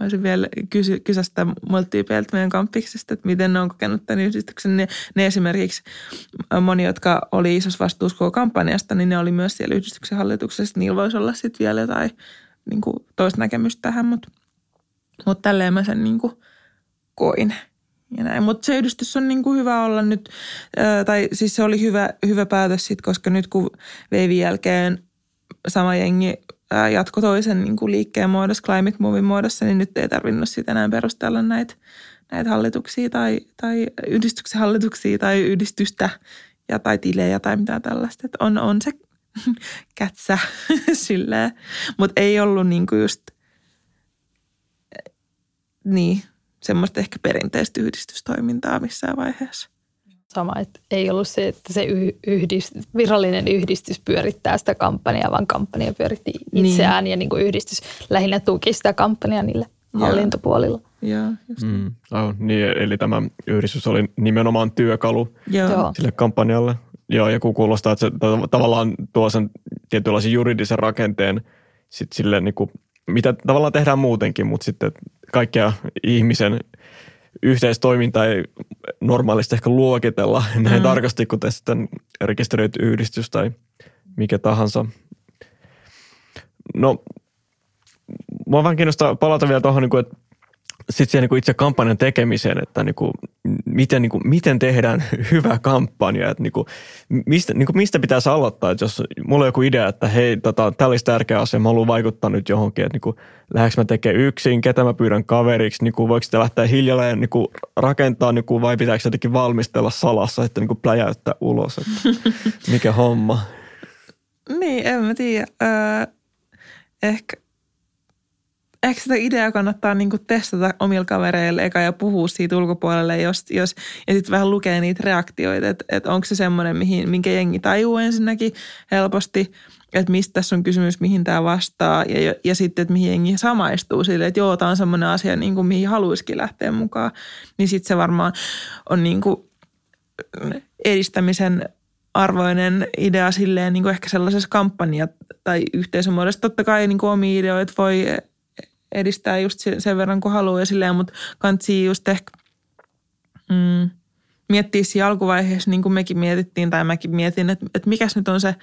olisin vielä kysy, kysyä sitä multityypeiltä meidän kampiksesta, että miten ne on kokenut tämän yhdistyksen. Ne, ne esimerkiksi moni, jotka oli isossa vastuussa koko kampanjasta, niin ne oli myös siellä yhdistyksen hallituksessa. Niillä voisi olla sitten vielä jotain niin kuin toista näkemystä tähän, mutta, mutta tälleen mä sen niin kuin koin. Ja. Mutta se yhdistys on niin kuin hyvä olla nyt, tai siis se oli hyvä, hyvä päätös sitten, koska nyt kun veivin jälkeen sama jengi jatko toisen niin kuin liikkeen muodossa, Climate Movin muodossa, niin nyt ei tarvinnut sitten enää perustella näitä, näitä hallituksia tai, tai yhdistyksen hallituksia tai yhdistystä ja tai tilejä tai mitään tällaista. Et on, on se kätsä silleen. Mutta ei ollut niinku just niin, semmoista ehkä perinteistä yhdistystoimintaa missään vaiheessa. Sama, että ei ollut se, että se yhdist, virallinen yhdistys pyörittää sitä kampanjaa, vaan kampanja pyöritti niin. itseään niin. ja niin kuin yhdistys lähinnä tuki sitä kampanjaa niillä hallintopuolilla. Joo, just. Mm, oh, niin, eli tämä yhdistys oli nimenomaan työkalu Joo. sille kampanjalle. Joo, ja kun kuulostaa, että se tavallaan tuo sen tietynlaisen juridisen rakenteen sit sille, niin kuin, mitä tavallaan tehdään muutenkin, mutta sitten kaikkea ihmisen yhteistoiminta ei normaalisti ehkä luokitella näin mm. tarkasti, kun sitten rekisteröity yhdistys tai mikä tahansa. No, mua vähän kiinnostaa palata vielä tuohon, niin että sitten siihen niin itse kampanjan tekemiseen, että niin kuin, miten, niin kuin, miten tehdään hyvä kampanja, että niin kuin, mistä, niin kuin, mistä pitäisi aloittaa, että jos mulla on joku idea, että hei, tota, tämä olisi tärkeä asia, mä haluan vaikuttaa nyt johonkin, että niin kuin, lähdekö mä tekemään yksin, ketä mä pyydän kaveriksi, niin kuin, voiko sitä lähteä hiljalleen niin kuin, rakentaa niin kuin, vai pitääkö jotenkin valmistella salassa, että niin kuin, pläjäyttää ulos, että mikä homma. Niin, en mä tiedä. Öö, ehkä ehkä sitä ideaa kannattaa niinku testata omilla kavereille eka ja puhua siitä ulkopuolelle, jos, jos, ja sitten vähän lukea niitä reaktioita, että et onko se semmoinen, mihin, minkä jengi tajuu ensinnäkin helposti, että mistä tässä on kysymys, mihin tämä vastaa, ja, ja sitten, että mihin jengi samaistuu sille, että joo, tämä on semmoinen asia, niin kuin, mihin haluaisikin lähteä mukaan, niin sitten se varmaan on niin kuin edistämisen arvoinen idea silleen niin kuin ehkä sellaisessa kampanja- tai yhteisömuodossa. Totta kai niin kuin omia ideoita voi edistää just sen verran kuin haluaa ja silleen, mutta kansi just ehkä mm, miettiä siinä alkuvaiheessa, niin kuin mekin mietittiin tai mäkin mietin, että, että mikäs nyt on se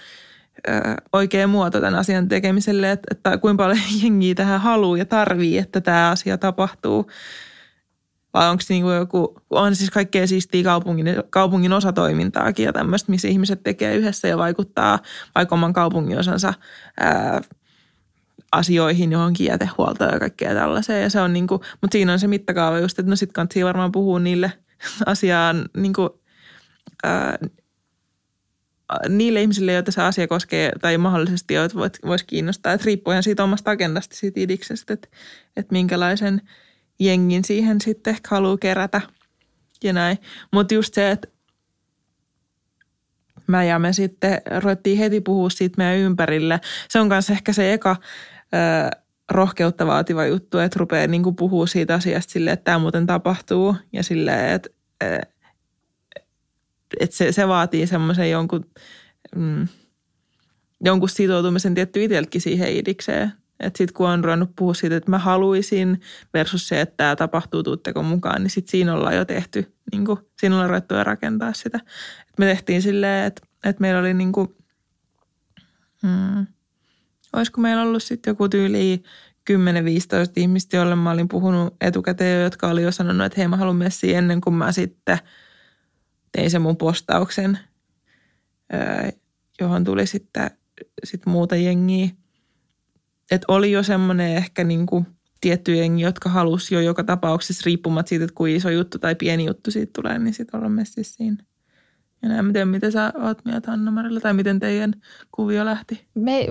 ö, oikea muoto tämän asian tekemiselle, että, että kuinka paljon jengiä tähän haluaa ja tarvii, että tämä asia tapahtuu. Vai onko niin kuin joku, on siis kaikkea siistiä kaupungin, kaupungin osatoimintaakin ja tämmöistä, missä ihmiset tekee yhdessä ja vaikuttaa vaikka oman kaupungin osansa ää, asioihin, johonkin jätehuoltoon ja kaikkea tällaiseen. Ja se on niin kuin, mutta siinä on se mittakaava just, että no sit kannattaa varmaan puhua niille asiaan niin kuin, ää, niille ihmisille, joita se asia koskee tai mahdollisesti joita voisi kiinnostaa. Että riippuu ihan siitä omasta agendasta, siitä idiksestä, että, että minkälaisen jengin siihen sitten ehkä haluaa kerätä ja näin. Mutta just se, että mä ja me sitten ruvettiin heti puhua siitä meidän ympärille. Se on myös ehkä se eka ö, rohkeutta vaativa juttu, että rupeaa niin puhua siitä asiasta silleen, että tämä muuten tapahtuu ja silleen, että, että se, se vaatii semmoisen jonkun, mm, jonkun sitoutumisen tietty itsellekin siihen idikseen. Että sitten kun on ruvennut puhua siitä, että mä haluaisin versus se, että tämä tapahtuu, tuutteko mukaan, niin sitten siinä ollaan jo tehty, niin kuin, siinä ollaan ruvettu rakentaa sitä. Et me tehtiin silleen, että, että meillä oli niin kuin, hmm, olisiko meillä ollut sitten joku tyyli 10-15 ihmistä, joille mä olin puhunut etukäteen, jotka oli jo sanonut, että hei mä haluan messiä ennen kuin mä sitten tein sen mun postauksen, johon tuli sitten sit muuta jengiä että oli jo semmoinen ehkä niin kuin tietty jengi, jotka halusi jo joka tapauksessa riippumatta siitä, että kuin iso juttu tai pieni juttu siitä tulee, niin sitten olla messissä siinä. Ja näin, miten, miten sä oot mieltä anna Marilla, tai miten teidän kuvio lähti? Me,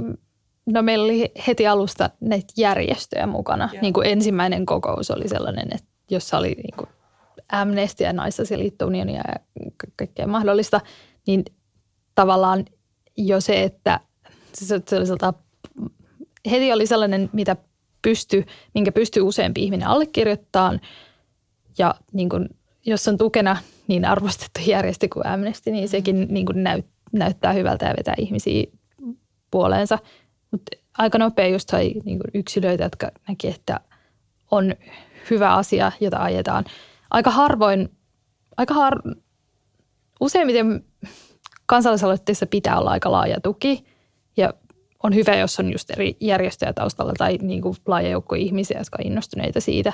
no meillä oli heti alusta näitä järjestöjä mukana. Niin kuin ensimmäinen kokous oli sellainen, että jossa oli niin kuin Amnesty ja Naisasialiitto Unionia ja kaikkea mahdollista, niin tavallaan jo se, että se, se oli heti oli sellainen, mitä pysty, minkä pystyy useampi ihminen allekirjoittamaan. Ja niin kuin, jos on tukena niin arvostettu järjestö kuin Amnesty, niin sekin niin kuin näyt, näyttää hyvältä ja vetää ihmisiä puoleensa. Mutta aika nopea just sai niin kuin yksilöitä, jotka näki, että on hyvä asia, jota ajetaan. Aika harvoin, aika har, useimmiten kansalaisaloitteessa pitää olla aika laaja tuki ja on hyvä, jos on just eri järjestöjä taustalla tai niin kuin laaja joukko ihmisiä, jotka on innostuneita siitä.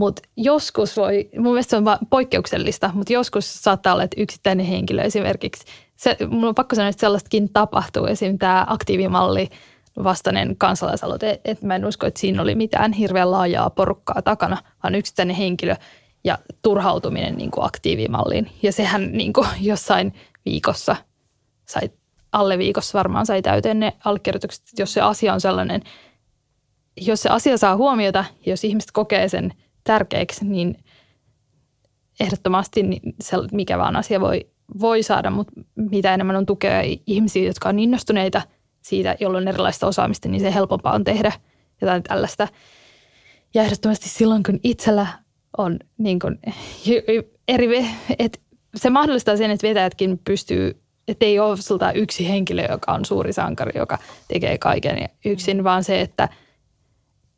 Mutta joskus voi, mun mielestä se on poikkeuksellista, mutta joskus saattaa olla, että yksittäinen henkilö esimerkiksi, se, mun on pakko sanoa, että sellaistakin tapahtuu. Esimerkiksi tämä aktiivimalli vastainen kansalaisaloite, että mä en usko, että siinä oli mitään hirveän laajaa porukkaa takana, vaan yksittäinen henkilö ja turhautuminen niin kuin aktiivimalliin. Ja sehän niin kuin jossain viikossa sai alle viikossa varmaan sai täyteen ne allekirjoitukset, jos se asia on sellainen, jos se asia saa huomiota, jos ihmiset kokee sen tärkeäksi, niin ehdottomasti niin se, mikä vaan asia voi, voi saada, mutta mitä enemmän on tukea ihmisiä, jotka on innostuneita siitä, jolloin erilaista osaamista, niin se helpompaa on tehdä jotain tällaista. Ja ehdottomasti silloin, kun itsellä on niin kuin eri, että se mahdollistaa sen, että vetäjätkin pystyy että ei ole sulta yksi henkilö, joka on suuri sankari, joka tekee kaiken yksin, vaan se, että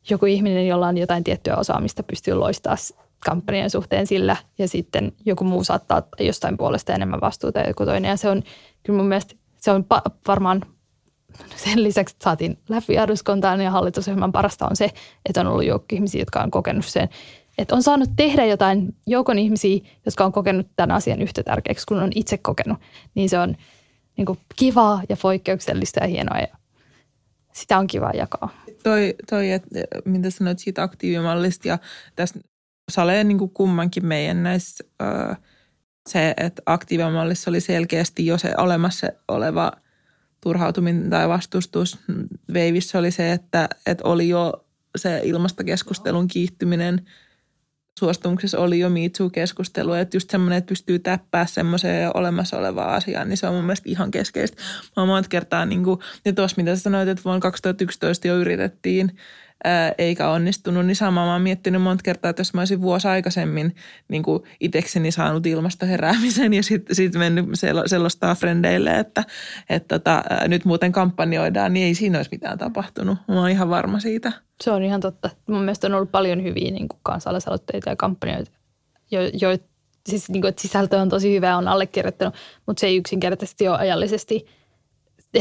joku ihminen, jolla on jotain tiettyä osaamista, pystyy loistamaan kampanjan suhteen sillä, ja sitten joku muu saattaa jostain puolesta enemmän vastuuta ja joku toinen. Ja se on kyllä mun mielestä, se on pa- varmaan sen lisäksi, että saatiin läpi eduskuntaan ja hallitusohjelman parasta on se, että on ollut joukko ihmisiä, jotka on kokenut sen, että on saanut tehdä jotain joukon ihmisiä, jotka on kokenut tämän asian yhtä tärkeäksi kuin on itse kokenut. Niin se on niin kuin kivaa ja poikkeuksellista ja hienoa ja sitä on kiva jakaa. Toi, toi että mitä sanoit siitä aktiivimallista ja tästä salee niin kuin kummankin meidän näissä se, että aktiivimallissa oli selkeästi jo se olemassa oleva turhautuminen tai vastustus. Veivissä oli se, että, että oli jo se ilmastokeskustelun kiihtyminen – suostumuksessa oli jo Me keskustelu että just semmoinen, että pystyy täppää semmoiseen olemassa olevaa asiaa, niin se on mun mielestä ihan keskeistä. Mä oon monta kertaa, niin kuin, ja tuossa mitä sä sanoit, että vuonna 2011 jo yritettiin eikä onnistunut, niin sama mä oon miettinyt monta kertaa, että jos mä olisin vuosi aikaisemmin niin kuin itekseni saanut ilmastoheräämisen ja sitten sit mennyt sellaista frendeille, että, että tota, nyt muuten kampanjoidaan, niin ei siinä olisi mitään tapahtunut. Mä oon ihan varma siitä. Se on ihan totta. Mun mielestä on ollut paljon hyviä niin kuin kansalaisaloitteita ja kampanjoita, jo, jo, siis niin kuin, että sisältö on tosi hyvä on allekirjoittanut, mutta se ei yksinkertaisesti ole ajallisesti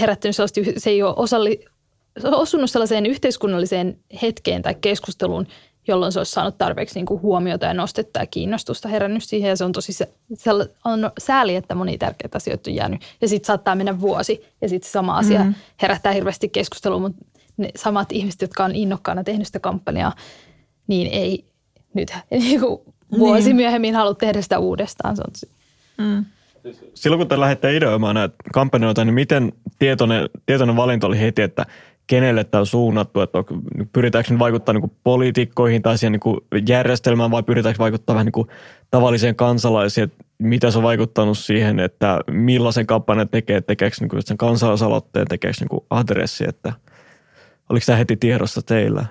herättänyt sellaista, se ei ole osalli, osunut sellaiseen yhteiskunnalliseen hetkeen tai keskusteluun, jolloin se olisi saanut tarpeeksi niin kuin huomiota ja nostetta ja kiinnostusta herännyt siihen. Ja se on tosi se, se on sääli, että moni tärkeitä asioita on jäänyt. Ja sitten saattaa mennä vuosi ja sitten sama asia mm-hmm. herättää hirveästi keskustelua, mutta ne samat ihmiset, jotka on innokkaana tehnyt sitä kampanjaa, niin ei nyt niin kuin vuosi niin. myöhemmin halua tehdä sitä uudestaan. Se on tosi. Mm. Silloin kun te lähdette ideoimaan näitä kampanjoita, niin miten tietoinen, tietoinen valinta oli heti, että – kenelle tämä on suunnattu, että pyritäänkö vaikuttaa niin poliitikkoihin tai siihen niin järjestelmään vai pyritäänkö vaikuttaa vähän niin tavalliseen kansalaisiin, että mitä se on vaikuttanut siihen, että millaisen kampanjan tekee, tekeekö niin sen kansalaisaloitteen, tekeekö niin adressi, että oliko tämä heti tiedossa teillä?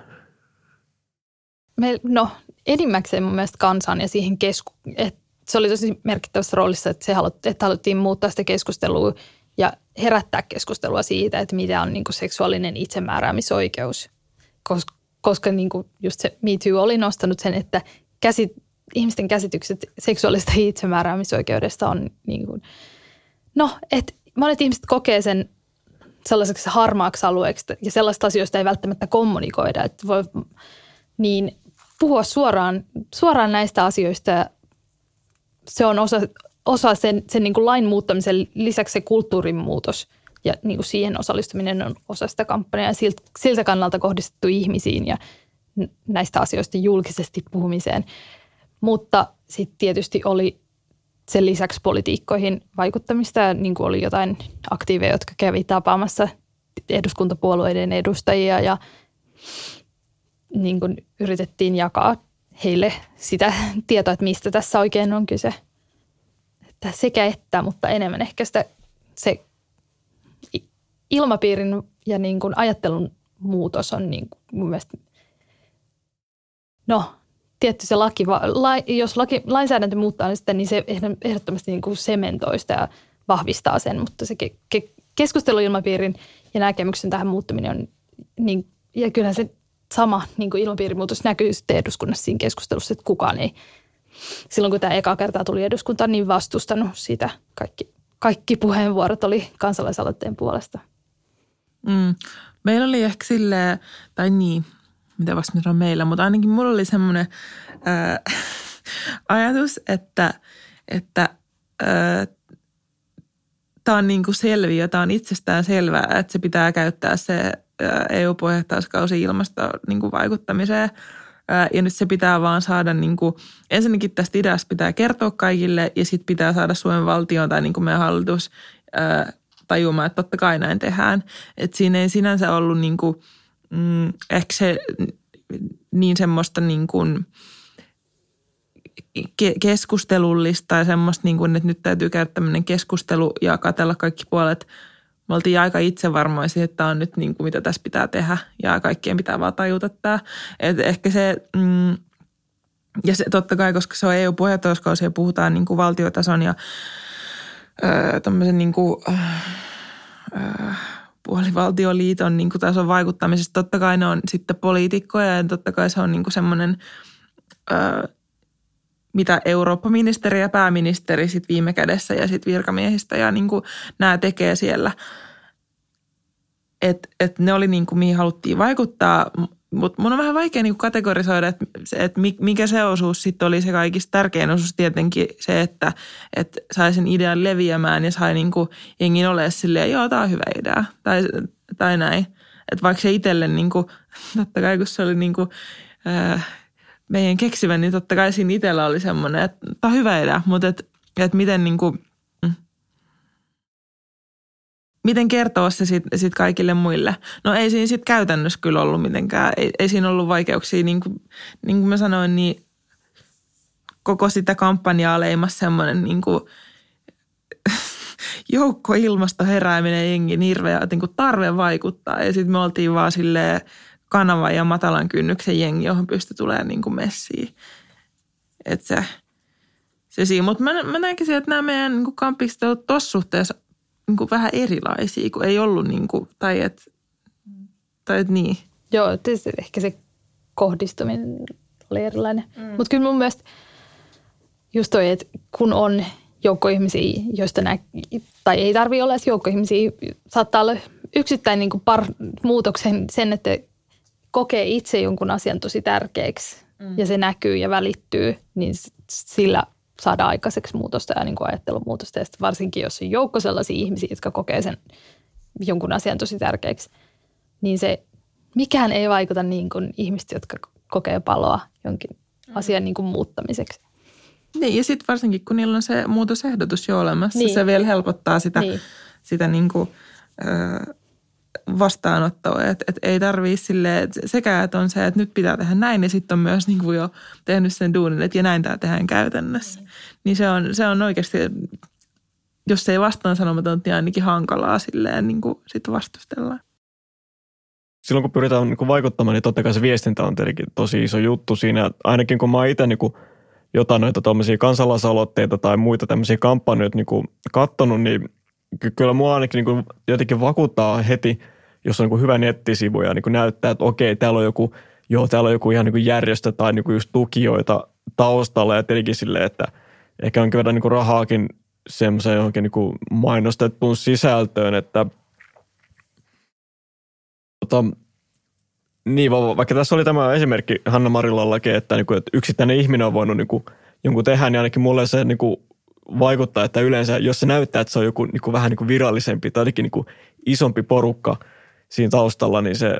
Me, no enimmäkseen mun mielestä kansan ja siihen kesku, että se oli tosi merkittävässä roolissa, että, se halut, että haluttiin muuttaa sitä keskustelua ja herättää keskustelua siitä, että mitä on niin kuin seksuaalinen itsemääräämisoikeus. Koska, koska niin kuin just se Me Too oli nostanut sen, että käsit, ihmisten käsitykset seksuaalista itsemääräämisoikeudesta on niin kuin, no, että monet ihmiset kokee sen sellaiseksi harmaaksi alueeksi ja sellaista asioista ei välttämättä kommunikoida. Että voi, niin puhua suoraan, suoraan näistä asioista se on osa, osa sen, sen niin kuin lain muuttamisen lisäksi se kulttuurin muutos ja niin kuin siihen osallistuminen on osa sitä kampanjaa ja siltä, siltä kannalta kohdistettu ihmisiin ja näistä asioista julkisesti puhumiseen. Mutta sitten tietysti oli sen lisäksi politiikkoihin vaikuttamista. Niin kuin oli jotain aktiiveja, jotka kävi tapaamassa eduskuntapuolueiden edustajia ja niin kuin yritettiin jakaa heille sitä tietoa, että mistä tässä oikein on kyse. Että sekä että, mutta enemmän ehkä sitä, se ilmapiirin ja niin kuin ajattelun muutos on niin kuin mun mielestä, no tietty se laki, jos laki, lainsäädäntö muuttaa niin, sitten, niin se ehdottomasti niin kuin sementoista ja vahvistaa sen, mutta se ke, ke, keskusteluilmapiirin ja näkemyksen tähän muuttuminen on, niin, ja kyllähän se sama niin kuin ilmapiirimuutos näkyy sitten eduskunnassa siinä keskustelussa, että kukaan ei silloin kun tämä eka kertaa tuli eduskuntaan, niin vastustanut sitä. Kaikki, kaikki puheenvuorot oli kansalaisaloitteen puolesta. Mm. Meillä oli ehkä silleen, tai niin, mitä vasta nyt on meillä, mutta ainakin mulla oli semmoinen ajatus, että, että tämä on niin kuin selviö, tämä on itsestään selvää, että se pitää käyttää se EU-puheenjohtajuuskausi ilmasto niin kuin vaikuttamiseen – ja nyt se pitää vaan saada, niin kuin, ensinnäkin tästä ideasta pitää kertoa kaikille ja sitten pitää saada Suomen valtion tai niin kuin meidän hallitus tajumaan, että totta kai näin tehdään. Että siinä ei sinänsä ollut niin kuin, mm, ehkä se niin semmoista niin kuin, keskustelullista ja semmoista, niin kuin, että nyt täytyy käydä tämmöinen keskustelu ja katella kaikki puolet – me oltiin aika itsevarmoisia, että tämä on nyt niin kuin mitä tässä pitää tehdä ja kaikkien pitää vaan tajuta tämä. Et ehkä se, mm, ja se totta kai, koska se on EU-puheenjohtajuuskausi ja puhutaan niin kuin valtiotason ja öö, tämmöisen niin kuin, öö, puolivaltioliiton niin kuin tason vaikuttamisesta. Totta kai ne on sitten poliitikkoja ja totta kai se on niin kuin semmoinen öö, mitä Eurooppa-ministeri ja pääministeri sit viime kädessä ja sitten virkamiehistä ja niin kuin nämä tekee siellä. Että et ne oli niin kuin, mihin haluttiin vaikuttaa, mutta mun on vähän vaikea niin kuin kategorisoida, että et mikä se osuus sitten oli se kaikista tärkein osuus tietenkin se, että et sai sen idean leviämään ja sai niin kuin jengin ole silleen, joo, tämä on hyvä idea tai, tai näin. Että vaikka se itselle, niin kuin, totta kai kun se oli niin kuin, äh, meidän keksivän, niin totta kai siinä itsellä oli semmoinen, että tämä on hyvä idea, mutta että, että miten niin kuin, miten kertoa se sitten sit kaikille muille. No ei siinä sitten käytännössä kyllä ollut mitenkään, ei, ei siinä ollut vaikeuksia. Niin kuin, niin kuin mä sanoin, niin koko sitä kampanjaa leimasi semmoinen niin joukko ilmastoherääminen jengi hirveä niin kuin tarve vaikuttaa. Ja sitten me oltiin vaan silleen kanava ja matalan kynnyksen jengi, johon pystyi tulemaan niin kuin messiin. Että se, se siinä. Mutta mä, mä näkisin, että nämä meidän niin kampikset ovat tuossa suhteessa niin kuin vähän erilaisia, kun ei ollut niin kuin, tai että tai et niin. Joo, tietysti ehkä se kohdistuminen oli erilainen. Mm. Mutta kyllä mun mielestä just toi, että kun on joukko ihmisiä, joista nää, tai ei tarvi olla edes joukko ihmisiä, saattaa olla yksittäin niin kuin par, muutoksen sen, että kokee itse jonkun asian tosi tärkeäksi mm. ja se näkyy ja välittyy, niin sillä saada aikaiseksi muutosta ja niin kuin ajattelun muutosta. Ja varsinkin, jos on joukko sellaisia ihmisiä, jotka kokee sen jonkun asian tosi tärkeäksi, niin se mikään ei vaikuta niin kuin ihmiset, jotka kokee paloa jonkin mm. asian niin kuin muuttamiseksi. Niin, ja sitten varsinkin, kun niillä on se muutosehdotus jo olemassa, niin. se vielä helpottaa sitä, niin. sitä niin kuin, ö, vastaanottoa. Että et ei tarvii silleen, sekä että on se, että nyt pitää tehdä näin, ja sitten on myös niin kuin jo tehnyt sen duunin, että ja näin tämä tehdään käytännössä. Niin, se, on, se on oikeasti, jos ei vastaan sanomaton, niin ainakin hankalaa silleen niin kuin sit vastustellaan silloin kun pyritään niin kuin vaikuttamaan, niin totta kai se viestintä on tietenkin tosi iso juttu siinä. Ainakin kun mä oon itse niin jotain noita tuommoisia kansalaisaloitteita tai muita tämmöisiä kampanjoita niin kuin kattonut, niin kyllä mua ainakin niin kuin jotenkin vakuuttaa heti, jos on niin hyvä nettisivu ja niin näyttää, että okei, täällä on joku, joo, täällä on joku ihan niin järjestö tai niin just tukijoita taustalla. Ja tietenkin silleen, että ehkä jonkin verran niin rahaakin semmoiseen johonkin niin mainostettuun sisältöön, että – Tota, niin, vaikka tässä oli tämä esimerkki Hanna Marilallakin, että, niin kuin, että yksittäinen ihminen on voinut niin kuin, jonkun tehdä, niin ainakin mulle se niin kuin, vaikuttaa, että yleensä jos se näyttää, että se on joku niin kuin, vähän niin kuin virallisempi tai jotenkin niin kuin, isompi porukka siinä taustalla, niin se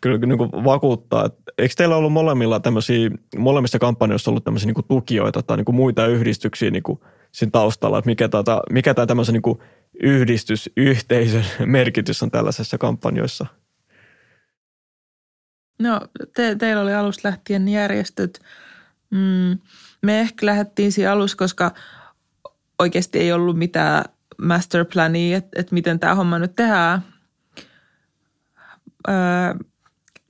kyllä niin kuin, vakuuttaa. Että, eikö teillä ollut molemmilla tämmöisiä, molemmissa kampanjoissa ollut tämmöisiä niin kuin, tukijoita tai niin kuin, muita yhdistyksiä niin kuin, siinä taustalla, että mikä, tata, mikä tämä tämmöisen niin kuin, yhdistysyhteisön merkitys on tällaisessa kampanjoissa – No, te, teillä oli alusta lähtien järjestöt. Mm, me ehkä lähdettiin siinä alussa, koska oikeasti ei ollut mitään masterplania, että, että miten tämä homma nyt tehdään. Öö,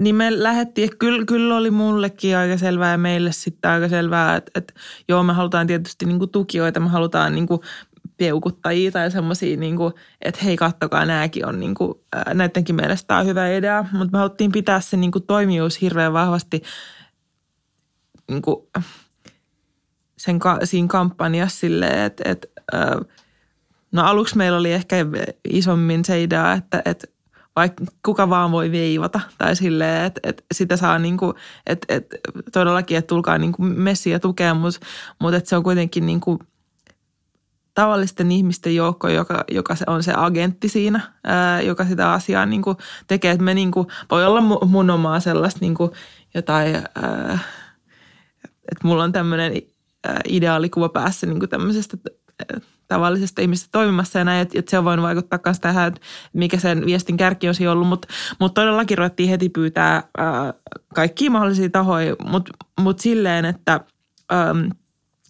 niin me lähdettiin, kyllä, kyllä oli mullekin aika selvää ja meille sitten aika selvää, että, että joo me halutaan tietysti niin tukijoita, me halutaan niin peukuttajia tai semmoisia, niin että hei kattokaa, nämäkin on, niin kuin, näidenkin mielestä tämä on hyvä idea. Mutta me haluttiin pitää se niin kuin, toimijuus hirveän vahvasti niin kuin, sen, siinä kampanjassa silleen, että, että no aluksi meillä oli ehkä isommin se idea, että, että vaikka kuka vaan voi veivata tai silleen, että, että sitä saa niin kuin, että, että todellakin, että tulkaa niin kuin messiä tukea, mutta, että se on kuitenkin niin kuin tavallisten ihmisten joukko, joka, joka on se agentti siinä, ää, joka sitä asiaa niin kuin tekee. Että me niin kuin, voi olla mun omaa sellaista niin kuin jotain, ää, että mulla on tämmöinen ideaalikuva päässä niin kuin tämmöisestä tavallisesta ihmisestä toimimassa ja näin, että, että se on voinut vaikuttaa myös tähän, että mikä sen viestin kärki olisi ollut, mutta, mutta todellakin ruvettiin heti pyytää ää, kaikkia mahdollisia tahoja, mutta, mutta silleen, että ää,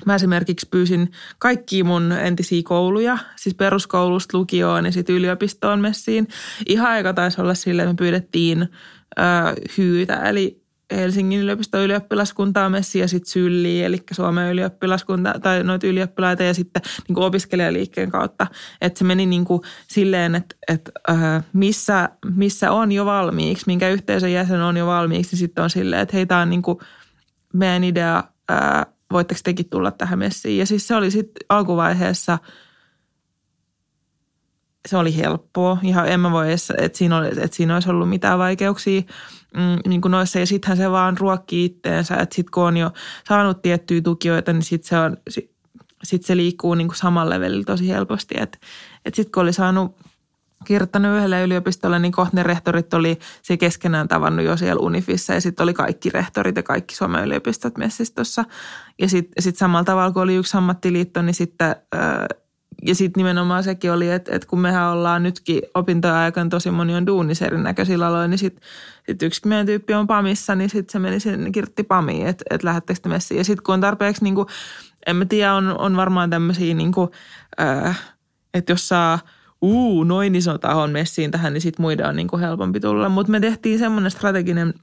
Mä esimerkiksi pyysin kaikki mun entisiä kouluja, siis peruskoulusta lukioon ja sitten yliopistoon messiin. Ihan aika taisi olla sille, me pyydettiin ö, hyytä, eli Helsingin yliopiston ylioppilaskuntaa messi ja sitten Sylliä, eli Suomen ylioppilaskunta tai noita ylioppilaita ja sitten niin kuin opiskelijaliikkeen kautta. Että se meni niin kuin silleen, että, että äh, missä, missä on jo valmiiksi, minkä yhteisön jäsen on jo valmiiksi, niin sitten on silleen, että hei, tämä on niin kuin meidän idea äh, voitteko tekin tulla tähän messiin. Ja siis se oli sitten alkuvaiheessa, se oli helppoa. Ihan en mä voi edes, että siinä, oli, että siinä olisi ollut mitään vaikeuksia mm, niin kuin noissa. Ja sittenhän se vaan ruokkii itteensä, että sitten kun on jo saanut tiettyjä tukijoita, niin sitten se, on, sit se liikkuu niin kuin samalla levelillä tosi helposti. Että et sitten kun oli saanut kirjoittanut yhdelle yliopistolle, niin kohta ne rehtorit oli se keskenään tavannut jo siellä Unifissa ja sitten oli kaikki rehtorit ja kaikki Suomen yliopistot messistossa. Ja sitten sit samalla tavalla, kun oli yksi ammattiliitto, niin sitten ja sitten nimenomaan sekin oli, että, että kun mehän ollaan nytkin opintojen aikana tosi moni on duunissa erinäköisillä aloilla, niin sitten sit yksi meidän tyyppi on PAMissa, niin sitten se meni sinne kirtti PAMiin, että, että lähdettekö te messiin. Ja sitten kun on tarpeeksi, niin kuin, en mä tiedä, on, on varmaan tämmöisiä, niin äh, että jos saa uu, noin iso tahon messiin tähän, niin sitten muiden on niin kuin helpompi tulla. Mutta me tehtiin semmoinen strateginen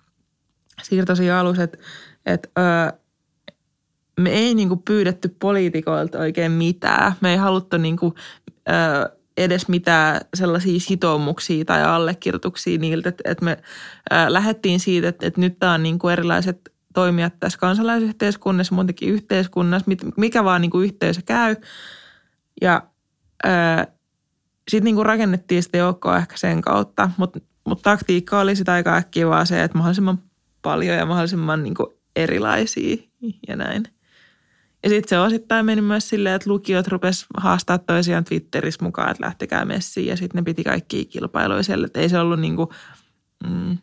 siirto siinä alussa, että, että äh, me ei niin kuin pyydetty poliitikoilta oikein mitään. Me ei haluttu niin kuin, ö, edes mitään sellaisia sitoumuksia tai allekirjoituksia niiltä, että, että me ö, lähdettiin siitä, että, että nyt tämä on niin kuin erilaiset toimijat tässä kansalaisyhteiskunnassa, muutenkin yhteiskunnassa, mikä vaan niin kuin yhteisö käy. Ja sitten niin kuin rakennettiin sitä joukkoa ehkä sen kautta, mutta mut taktiikka oli sitä aika äkkiä vaan se, että mahdollisimman paljon ja mahdollisimman niin kuin erilaisia ja näin. Ja sitten se osittain meni myös silleen, että lukiot rupes haastaa toisiaan Twitterissä mukaan, että lähtekää messiin ja sitten ne piti kaikki kilpailuja siellä. Että ei se ollut niin kuin, mm,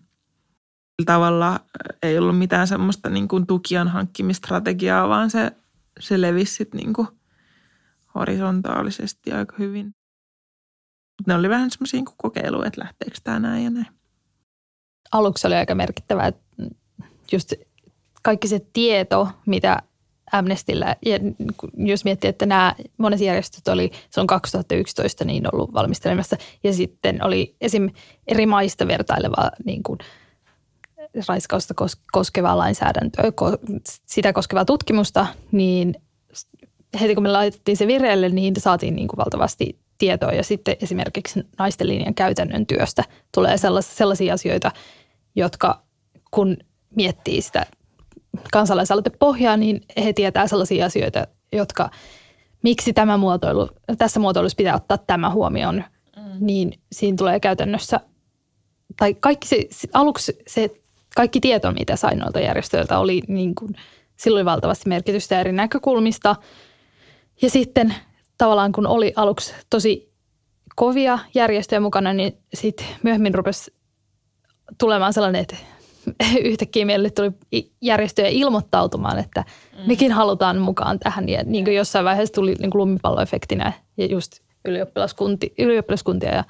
tavalla ei ollut mitään semmoista niin kuin tukijan hankkimistrategiaa, vaan se, se levisi sitten niin kuin horisontaalisesti aika hyvin. Ne oli vähän semmoisia niin kokeiluja, että lähteekö tämä näin ja näin. Aluksi oli aika merkittävää, että just kaikki se tieto, mitä Amnestillä. Ja jos miettii, että nämä monet järjestöt oli, se on 2011 niin ollut valmistelemassa. Ja sitten oli esim. eri maista vertaileva niin kuin, raiskausta koskevaa lainsäädäntöä, sitä koskevaa tutkimusta, niin heti kun me laitettiin se vireille, niin saatiin niin kuin valtavasti tietoa. Ja sitten esimerkiksi naisten linjan käytännön työstä tulee sellaisia asioita, jotka kun miettii sitä kansalaisaloitepohjaa, niin he tietää sellaisia asioita, jotka miksi tämä muotoilu, tässä muotoilussa pitää ottaa tämä huomioon, mm. niin siinä tulee käytännössä, tai kaikki se, aluksi se kaikki tieto, mitä sain noilta järjestöiltä, oli niin kuin, silloin valtavasti merkitystä eri näkökulmista. Ja sitten tavallaan kun oli aluksi tosi kovia järjestöjä mukana, niin sitten myöhemmin rupesi tulemaan sellainen, että yhtäkkiä meille tuli järjestöjä ilmoittautumaan, että mm. mekin halutaan mukaan tähän. Ja niin kuin jossain vaiheessa tuli niin kuin lumipalloefektinä ja just ylioppilaskunti, ylioppilaskuntia ja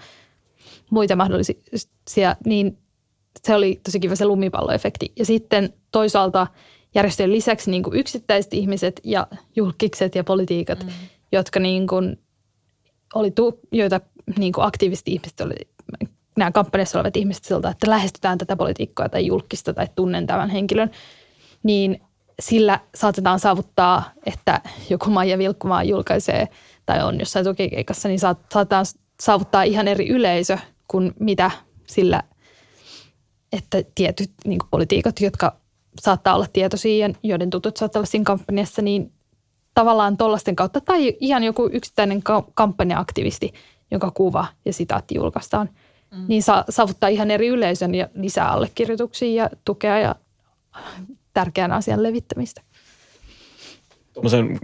muita mahdollisia, niin se oli tosi kiva se lumipalloefekti. Ja sitten toisaalta järjestöjen lisäksi niin kuin yksittäiset ihmiset ja julkikset ja politiikat, mm. jotka niin kuin oli, joita niin kuin aktiivisesti ihmiset oli nämä kampanjassa olevat ihmiset siltä, että lähestytään tätä politiikkaa tai julkista tai tunnen tämän henkilön, niin sillä saatetaan saavuttaa, että joku Maija Vilkkumaa julkaisee tai on jossain tukikeikassa, niin saatetaan saavuttaa ihan eri yleisö kuin mitä sillä, että tietyt niin politiikot, jotka saattaa olla tietoisia ja joiden tutut saattaa olla siinä kampanjassa, niin tavallaan tuollaisten kautta tai ihan joku yksittäinen kampanja-aktivisti, jonka kuva ja sitaatti julkaistaan – mm. niin saa, saavuttaa ihan eri yleisön ja lisää allekirjoituksia ja tukea ja tärkeän asian levittämistä. Tuommoisen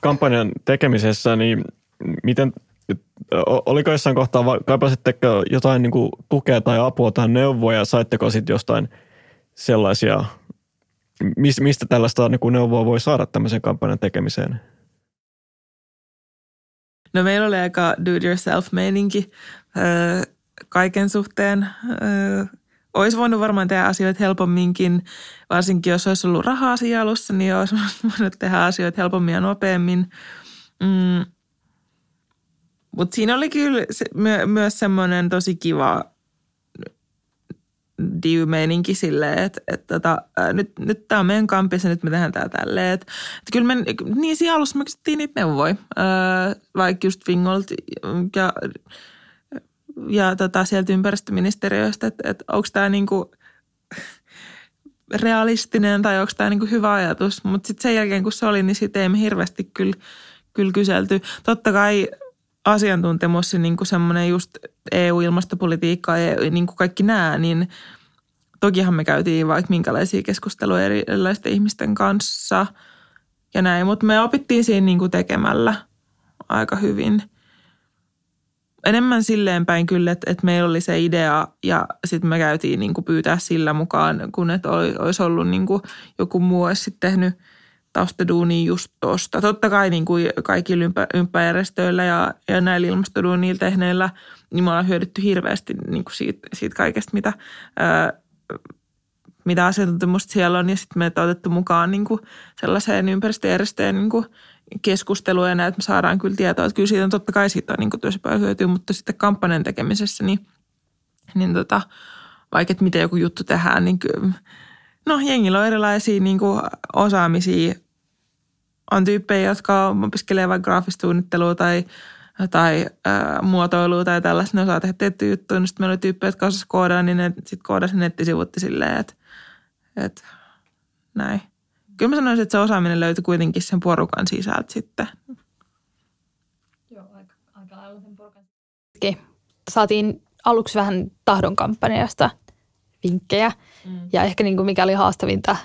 kampanjan tekemisessä, niin miten, oliko jossain kohtaa, kaipasitteko jotain niin kuin tukea tai apua tai neuvoja, saitteko sitten jostain sellaisia, mistä tällaista niin kuin neuvoa voi saada tämmöisen kampanjan tekemiseen? No meillä oli aika do-it-yourself-meininki kaiken suhteen. Öö, olisi voinut varmaan tehdä asioita helpomminkin, varsinkin jos olisi ollut rahaa siinä alussa, niin olisi voinut tehdä asioita helpommin ja nopeammin. Mm. Mutta siinä oli kyllä se, my, myös semmoinen tosi kiva diu-meininki silleen, että, että tota, nyt, nyt tämä on meidän kampis ja nyt me tehdään tämä tälleen. Että, että kyllä me, niin siinä alussa me kysyttiin niitä neuvoja, vaikka just Fingolta ja ja tota, sieltä ympäristöministeriöstä, että, että onko tämä niinku realistinen tai onko tämä niinku hyvä ajatus. Mutta sitten sen jälkeen kun se oli, niin sitten ei me hirveästi kyllä, kyllä kyselty. Totta kai asiantuntemus ja niinku semmoinen just EU-ilmastopolitiikka ja niinku kaikki nämä, niin tokihan me käytiin vaikka minkälaisia keskusteluja erilaisten ihmisten kanssa ja näin. Mutta me opittiin siinä niinku tekemällä aika hyvin – enemmän silleen päin kyllä, että, että meillä oli se idea ja sitten me käytiin niin kuin pyytää sillä mukaan, kun että olisi ollut niin kuin joku muu olisi tehnyt taustaduunia just tuosta. Totta kai niin kuin kaikilla ympä, ympäjärjestöillä ja, ja näillä ilmastoduunilla tehneillä, niin me ollaan hyödytty hirveästi niin kuin siitä, siitä kaikesta, mitä, ää, mitä asiantuntemusta siellä on. Ja sitten me otettu mukaan niin kuin sellaiseen ympäristöjärjestöjen niin kuin keskustelua ja näin, että me saadaan kyllä tietoa. Että kyllä siitä on totta kai siitä on niin paljon hyötyä, mutta sitten kampanjan tekemisessä, niin, niin tota, vaikka että miten joku juttu tehdään, niin kyllä, no jengillä on erilaisia niin kuin osaamisia. On tyyppejä, jotka opiskelee vaikka graafista suunnittelua tai, tai ää, muotoilua tai tällaista. Ne osaa tehdä tiettyjä juttuja. No sitten meillä oli tyyppejä, jotka osasivat koodaa, niin ne sitten koodasi nettisivut silleen, että, että näin. Kyllä mä sanoisin, että se osaaminen löytyi kuitenkin sen porukan sisältä sitten. Joo, aika, aika lailla sen porukan. Saatiin aluksi vähän tahdon kampanjasta vinkkejä. Mm. Ja ehkä niin kuin mikä oli haastavinta,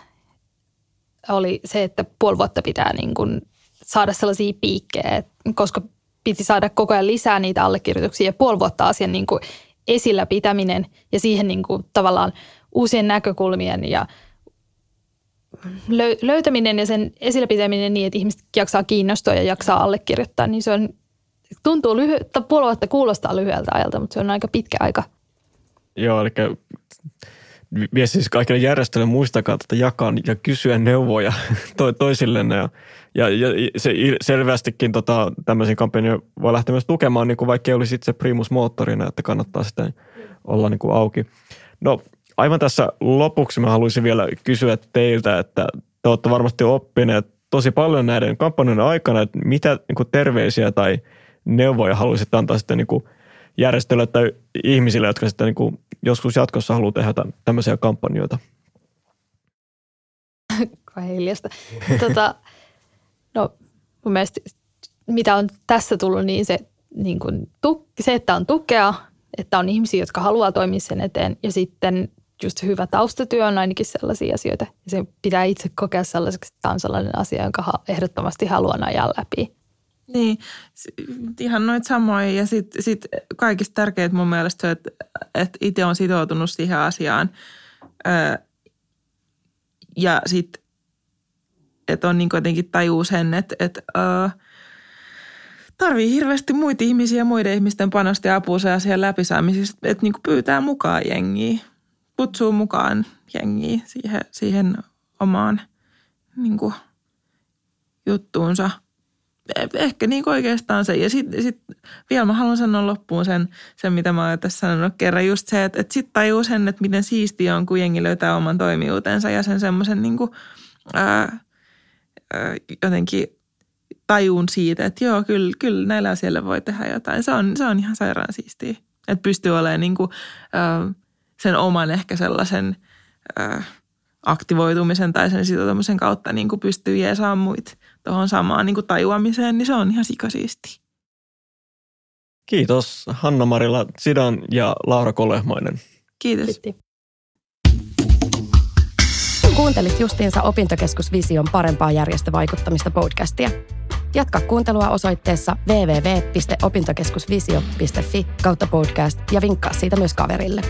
oli se, että puoli vuotta pitää niin kuin saada sellaisia piikkejä, koska piti saada koko ajan lisää niitä allekirjoituksia ja puoli vuotta asian niin kuin esillä pitäminen ja siihen niin kuin tavallaan uusien näkökulmien ja löytäminen ja sen esillä pitäminen niin, että ihmiset jaksaa kiinnostua ja jaksaa allekirjoittaa, niin se on, tuntuu lyhyeltä, puoli vuotta kuulostaa lyhyeltä ajalta, mutta se on aika pitkä aika. Joo, eli vie siis kaikille järjestöille muistakaa tätä jakaa ja kysyä neuvoja to, toisillenne. Ja, ja, ja se selvästikin tota, tämmöisiä kampanjoja voi lähteä myös tukemaan, niin kuin vaikka ei olisi itse primus moottorina, että kannattaa sitten olla niin kuin auki. No aivan tässä lopuksi mä haluaisin vielä kysyä teiltä, että te olette varmasti oppineet tosi paljon näiden kampanjoiden aikana, että mitä niin terveisiä tai neuvoja haluaisitte antaa sitten niin kuin – järjestöille tai ihmisille, jotka sitten niin kuin joskus jatkossa haluaa tehdä tämmöisiä kampanjoita? Hiljasta. tota, no mun mielestä mitä on tässä tullut, niin se, niin kuin, se, että on tukea, että on ihmisiä, jotka haluaa toimia sen eteen ja sitten just hyvä taustatyö on ainakin sellaisia asioita. Ja se pitää itse kokea sellaiseksi, että tämä on sellainen asia, jonka ehdottomasti haluan ajaa läpi. Niin, ihan noit samoin. Ja sitten sit kaikista tärkeintä mun mielestä että, että itse on sitoutunut siihen asiaan. Ja sitten, että on niin jotenkin tajuu sen, että, että tarvii hirveästi muita ihmisiä, muiden ihmisten panosta ja apua se asian läpisaamisesta, että niin pyytää mukaan jengiä, kutsuu mukaan jengiä siihen, siihen omaan niin juttuunsa – ehkä niin oikeastaan se. Ja sitten sit vielä mä haluan sanoa loppuun sen, sen mitä mä oon tässä sanonut kerran, just se, että, että sitten tajuu sen, että miten siistiä on, kun jengi löytää oman toimijuutensa ja sen semmoisen niin jotenkin tajuun siitä, että joo, kyllä, kyllä näillä asioilla voi tehdä jotain. Se on, se on ihan sairaan siistiä. Että pystyy olemaan niin kuin, ää, sen oman ehkä sellaisen ää, aktivoitumisen tai sen sitoutumisen kautta niin kuin pystyy jeesaamaan muita tuohon samaan niin kuin tajuamiseen, niin se on ihan sikasiisti. Kiitos Hanna-Marila Sidan ja Laura Kolehmainen. Kiitos. Kiitos. Kuuntelit justiinsa Opintokeskus Vision parempaa järjestövaikuttamista podcastia. Jatka kuuntelua osoitteessa www.opintokeskusvisio.fi kautta podcast ja vinkkaa siitä myös kaverille.